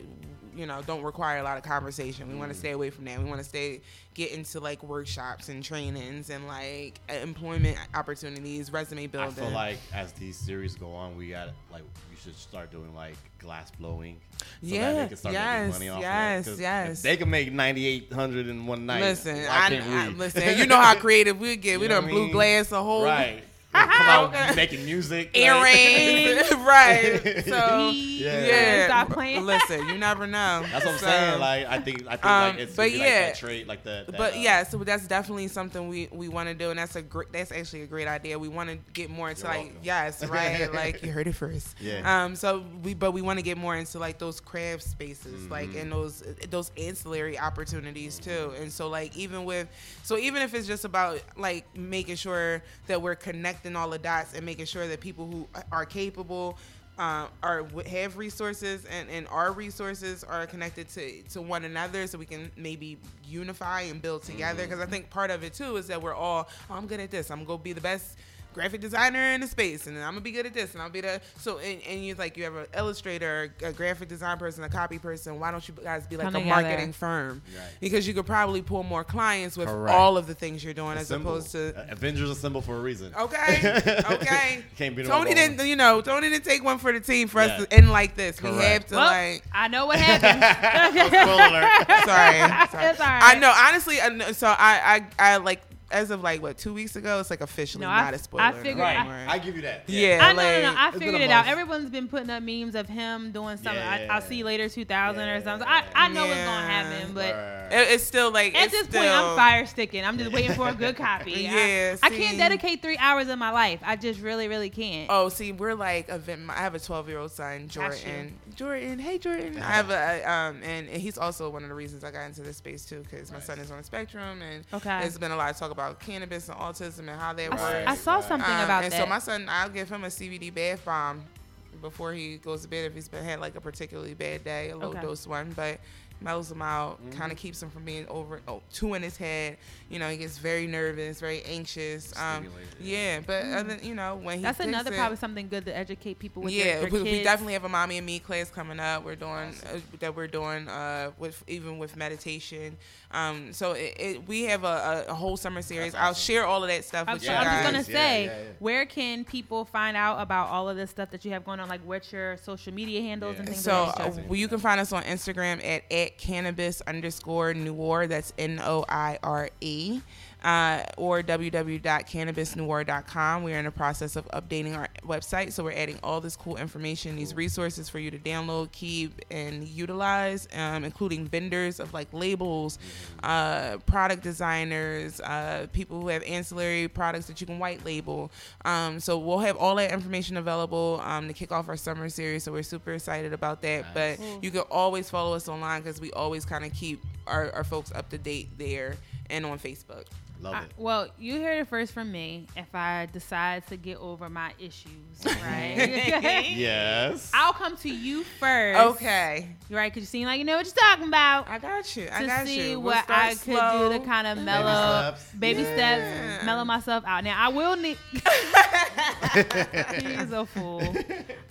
you know don't require a lot of conversation. We want to mm. stay away from that. We want to stay get into like workshops and trainings and like employment opportunities, resume building. I feel like as these series go on, we got like we should start doing like glass blowing. So that they can start making yes, money off yes, of yes. They can make ninety eight hundred in one night. Listen, I, can't I- listen. You *laughs* know how creative we get. We You know done what blue glass a whole right. *laughs* Come out *laughs* making music. like- earrings, right? So Yeah. yeah, Stop playing. Listen, you never know. *laughs* That's what I'm So- saying. Like I think I think Um, like it's but gonna like yeah. that trait, like the. that, but uh, yeah, so that's definitely something we we want to do, and that's a great. That's actually a great idea. We want to get more into like welcome. yes, *laughs* right? like you heard it first. Yeah. Um. So we, but we want to get more into like those craft spaces, like Mm-hmm. and those those ancillary opportunities too. And so like even with so even if it's just about like making sure that we're connecting all the dots and making sure that people who are capable uh, are have resources and, and our resources are connected to, to one another so we can maybe unify and build together. Because i think part of it too is that we're all oh, i'm good at this. I'm gonna be the best graphic designer in the space and i'm gonna be good at this and i'll be the so and, and you like you have an illustrator a graphic design person a copy person why don't you guys be like Come a together. marketing firm Right. because you could probably pull more clients with Correct. all of the things you're doing as opposed to Uh, Avengers assemble for a reason. Okay. *laughs* Okay. Can't beat 'em Tony didn't, you know, Tony didn't take one for the team for Yeah. us to end like this. We have to well, like. I know what happened. *laughs* Sorry. sorry. It's all right. I know. Honestly, I know, so I, I, I like as of like what two weeks ago, it's like officially No, not a spoiler. I figured- Right. anymore. I give you that. yeah. I know, no, no, like- I figured it out. Everyone's been putting up memes of him doing something. I, Yeah. I'll see you later, 2000 or something. I, I know what's gonna happen, but It- it's still like at it's this still, point, I'm fire sticking. I'm just waiting for a good copy. *laughs* I- Yeah, I, see. can't dedicate three hours of my life. I just really, really can't. Oh, see, we're like a vim- I have a 12 year old son, Jordan. Jordan, hey Jordan. I have a um, and, and he's also one of the reasons I got into this space too, because my son is on the spectrum, and Okay. there's been a lot of talk about cannabis and autism and how that I, s- works. I saw something Um, about and that. so my son, I'll give him a CBD bath bomb before he goes to bed if he's been had like a particularly bad day, a low Okay. dose one, but mellows him out, kind of keeps him from being over oh, two in his head. You know, he gets very nervous, very anxious. Um, yeah, but other, you know, when he That's takes another it- probably something good to educate people with. yeah, their, their we, we definitely have a mommy and me class coming up. We're doing uh, that. We're doing uh, with even with meditation. Um, so it, it, we have a, a, a whole summer series. I'll share all of that stuff I'm, with so you I'm just gonna say, yeah, yeah. where can people find out about all of this stuff that you have going on? Like, what's your social media handles and things So like that? uh, well, you can find us on Instagram at, at cannabis underscore noir. That's N O I R E. Uh, or www.cannabisnoir.com. We are in the process of updating our website, so we're adding all this cool information, these resources for you to download, keep, and utilize, um, including vendors of like labels, uh, product designers, uh, people who have ancillary products that you can white label. Um, so we'll have all that information available um, to kick off our summer series. So we're super excited about that. But you can always follow us online because we always kind of keep our, our folks up to date there and on Facebook. Love I- it. well, you heard it first from me. If I decide to get over my issues, right? *laughs* Yes. I'll come to you first. Okay, Right? Because you seem like you know what you're talking about. I got you. I to got see you. We'll what start I could do to kind of mellow steps. baby Yeah. steps, mellow myself out. Now I will need. *laughs* He's a fool.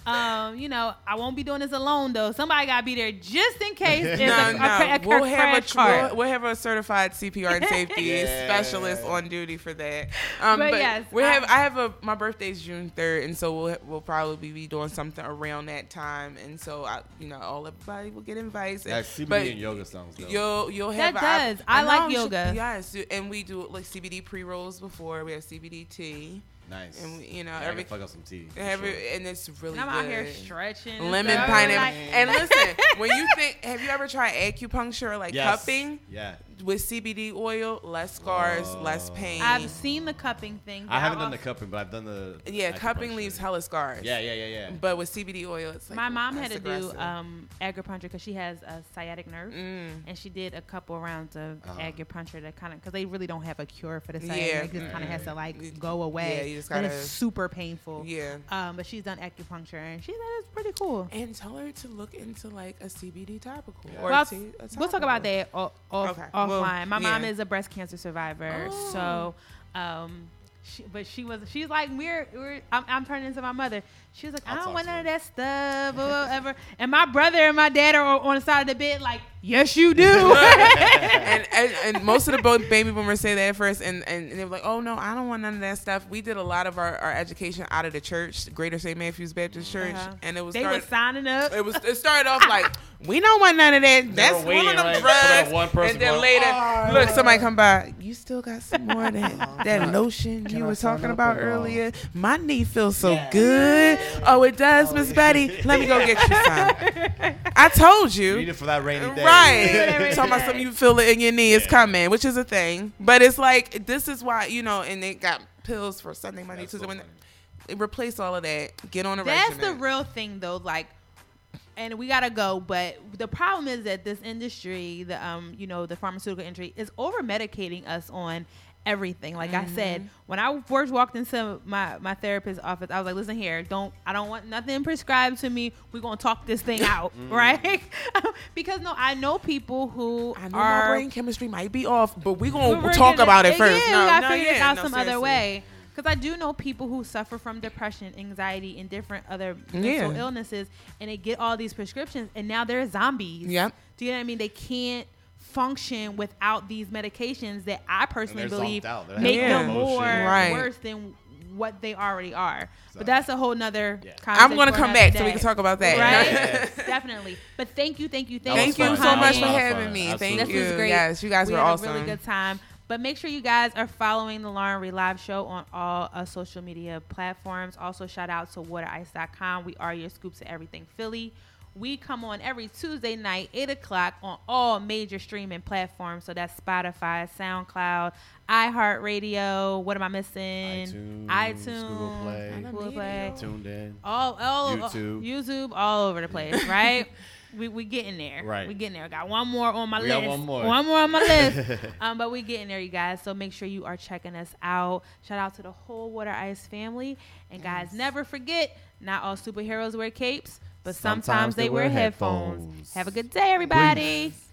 Um, you know, I won't be doing this alone though. Somebody gotta be there just in case *laughs* No, a, a, no. cra- a, we'll have a crash tr- cart. we'll, we'll have a certified CPR and safety Yeah. Specialist on duty for that. Um, But but yes, we I- have I have a my birthday's June third, and so we'll we'll probably be doing something around that time, and so I you know all everybody will get invites. That CBD but and yoga sounds dope. You'll you'll have That does. I I like yoga. Yes, and we do like CBD pre rolls before. We have CBD tea, nice. and we, you know Yeah, I every can fuck up some tea. for every sure. and it's really And I'm out here stretching. Lemon stuff. pineapple. Like, and listen, *laughs* when you think, have you ever tried acupuncture or like Yes. cupping Yeah. With CBD oil? Less scars, less pain. I've seen the cupping thing. I haven't but done the cupping, but I've done the. yeah, cupping acupuncture. leaves hella scars. Yeah, yeah, yeah, yeah. But with CBD oil, it's like My mom had that's to do um, acupuncture because she has a sciatic nerve, Mm. and she did a couple rounds of Uh-huh. acupuncture to kind of because they really don't have a cure for the Yeah. sciatic. nerve. It just kind of has to like go away. Yeah, you just gotta- it's super painful. Yeah. Um, but she's done acupuncture, and she said it's pretty cool. And tell her to look into like a CBD topical. Yeah. Or Well, a tea- a we'll talk about that o- off, Okay. Offline. My mom is a breast cancer survivor, Oh. so um, she, but she was she's like we're, we're I'm, I'm turning into my mother. She was like I I'll don't want to none of that stuff or whatever. *laughs* and my brother and my dad are on the side of the bed like yes you do. *laughs* *laughs* and, and and most of the both baby boomers say that at first, and, and they were like, "Oh no, I don't want none of that stuff." We did a lot of our, our education out of the church, Greater St. Matthew's Baptist Church, Uh-huh. and it was they were signing up. it was it started off like we don't want none of that. That's were one waiting, of them right, for drugs. one person and then going, later, "Oh, look, somebody come by. You still got some more of that, that Can lotion can you I were talking about earlier. My knee feels so good. Oh, it does, Miss Betty. Let me go get you some. *laughs* I told You you. need it for that rainy day. Right. *laughs* Every Talking about day. something you feel it in your knee is Yeah. coming, which is a thing. But it's like this is why, you know, and they got pills for Sunday, Monday, That's Tuesday, so Wednesday. funny. Replace all of that. Get on a That's regimen. the real thing, though. Like, and we gotta go. But the problem is that this industry, the um, you know, the pharmaceutical industry, is over medicating us on everything. Like I said, mm-hmm. when I first walked into my my therapist's office, I was like, "Listen here, don't I don't want nothing prescribed to me. We're gonna talk this thing *laughs* out, mm-hmm. right?" *laughs* because no, I know people who I know are my brain chemistry might be off, but *laughs* we're we're gonna gonna talk about it first. Yeah, no, we gotta no, figure it yeah, out no, some other way. Because I do know people who suffer from depression, anxiety, and different other mental Yeah. illnesses, and they get all these prescriptions, and now they're zombies. Yep. Do you know what I mean? They can't function without these medications that I personally believe zonked out. They're make having them more Right. worse than what they already are. So- But that's a whole nother Yeah. conversation. I'm gonna come another back so we can talk about that. Right? Yes. *laughs* Definitely. But thank you, thank you, thank, Thank you you so fun. much for was fun. having me. Absolutely. Thank This you. was great. Yes, you guys we were had awesome. a really good time. But make sure you guys are following the Lauren Reed Live Show on all uh, social media platforms. Also, shout out to waterice.com. We are your scoops of everything Philly. We come on every Tuesday night, 8 o'clock on all major streaming platforms. So that's Spotify, SoundCloud, iHeartRadio. What am I missing? iTunes, iTunes, Google Play, Google Play. tuned in. All, all YouTube. YouTube, all over the place, right? *laughs* we we getting there. Right. We getting there. Got one more on my We list. got one more. One more on my list. *laughs* um, but we getting there, you guys. So make sure you are checking us out. Shout out to the whole Water Ice family. And guys, never forget, not all superheroes wear capes, but sometimes, they, wear headphones. headphones. Have a good day, everybody. Peace.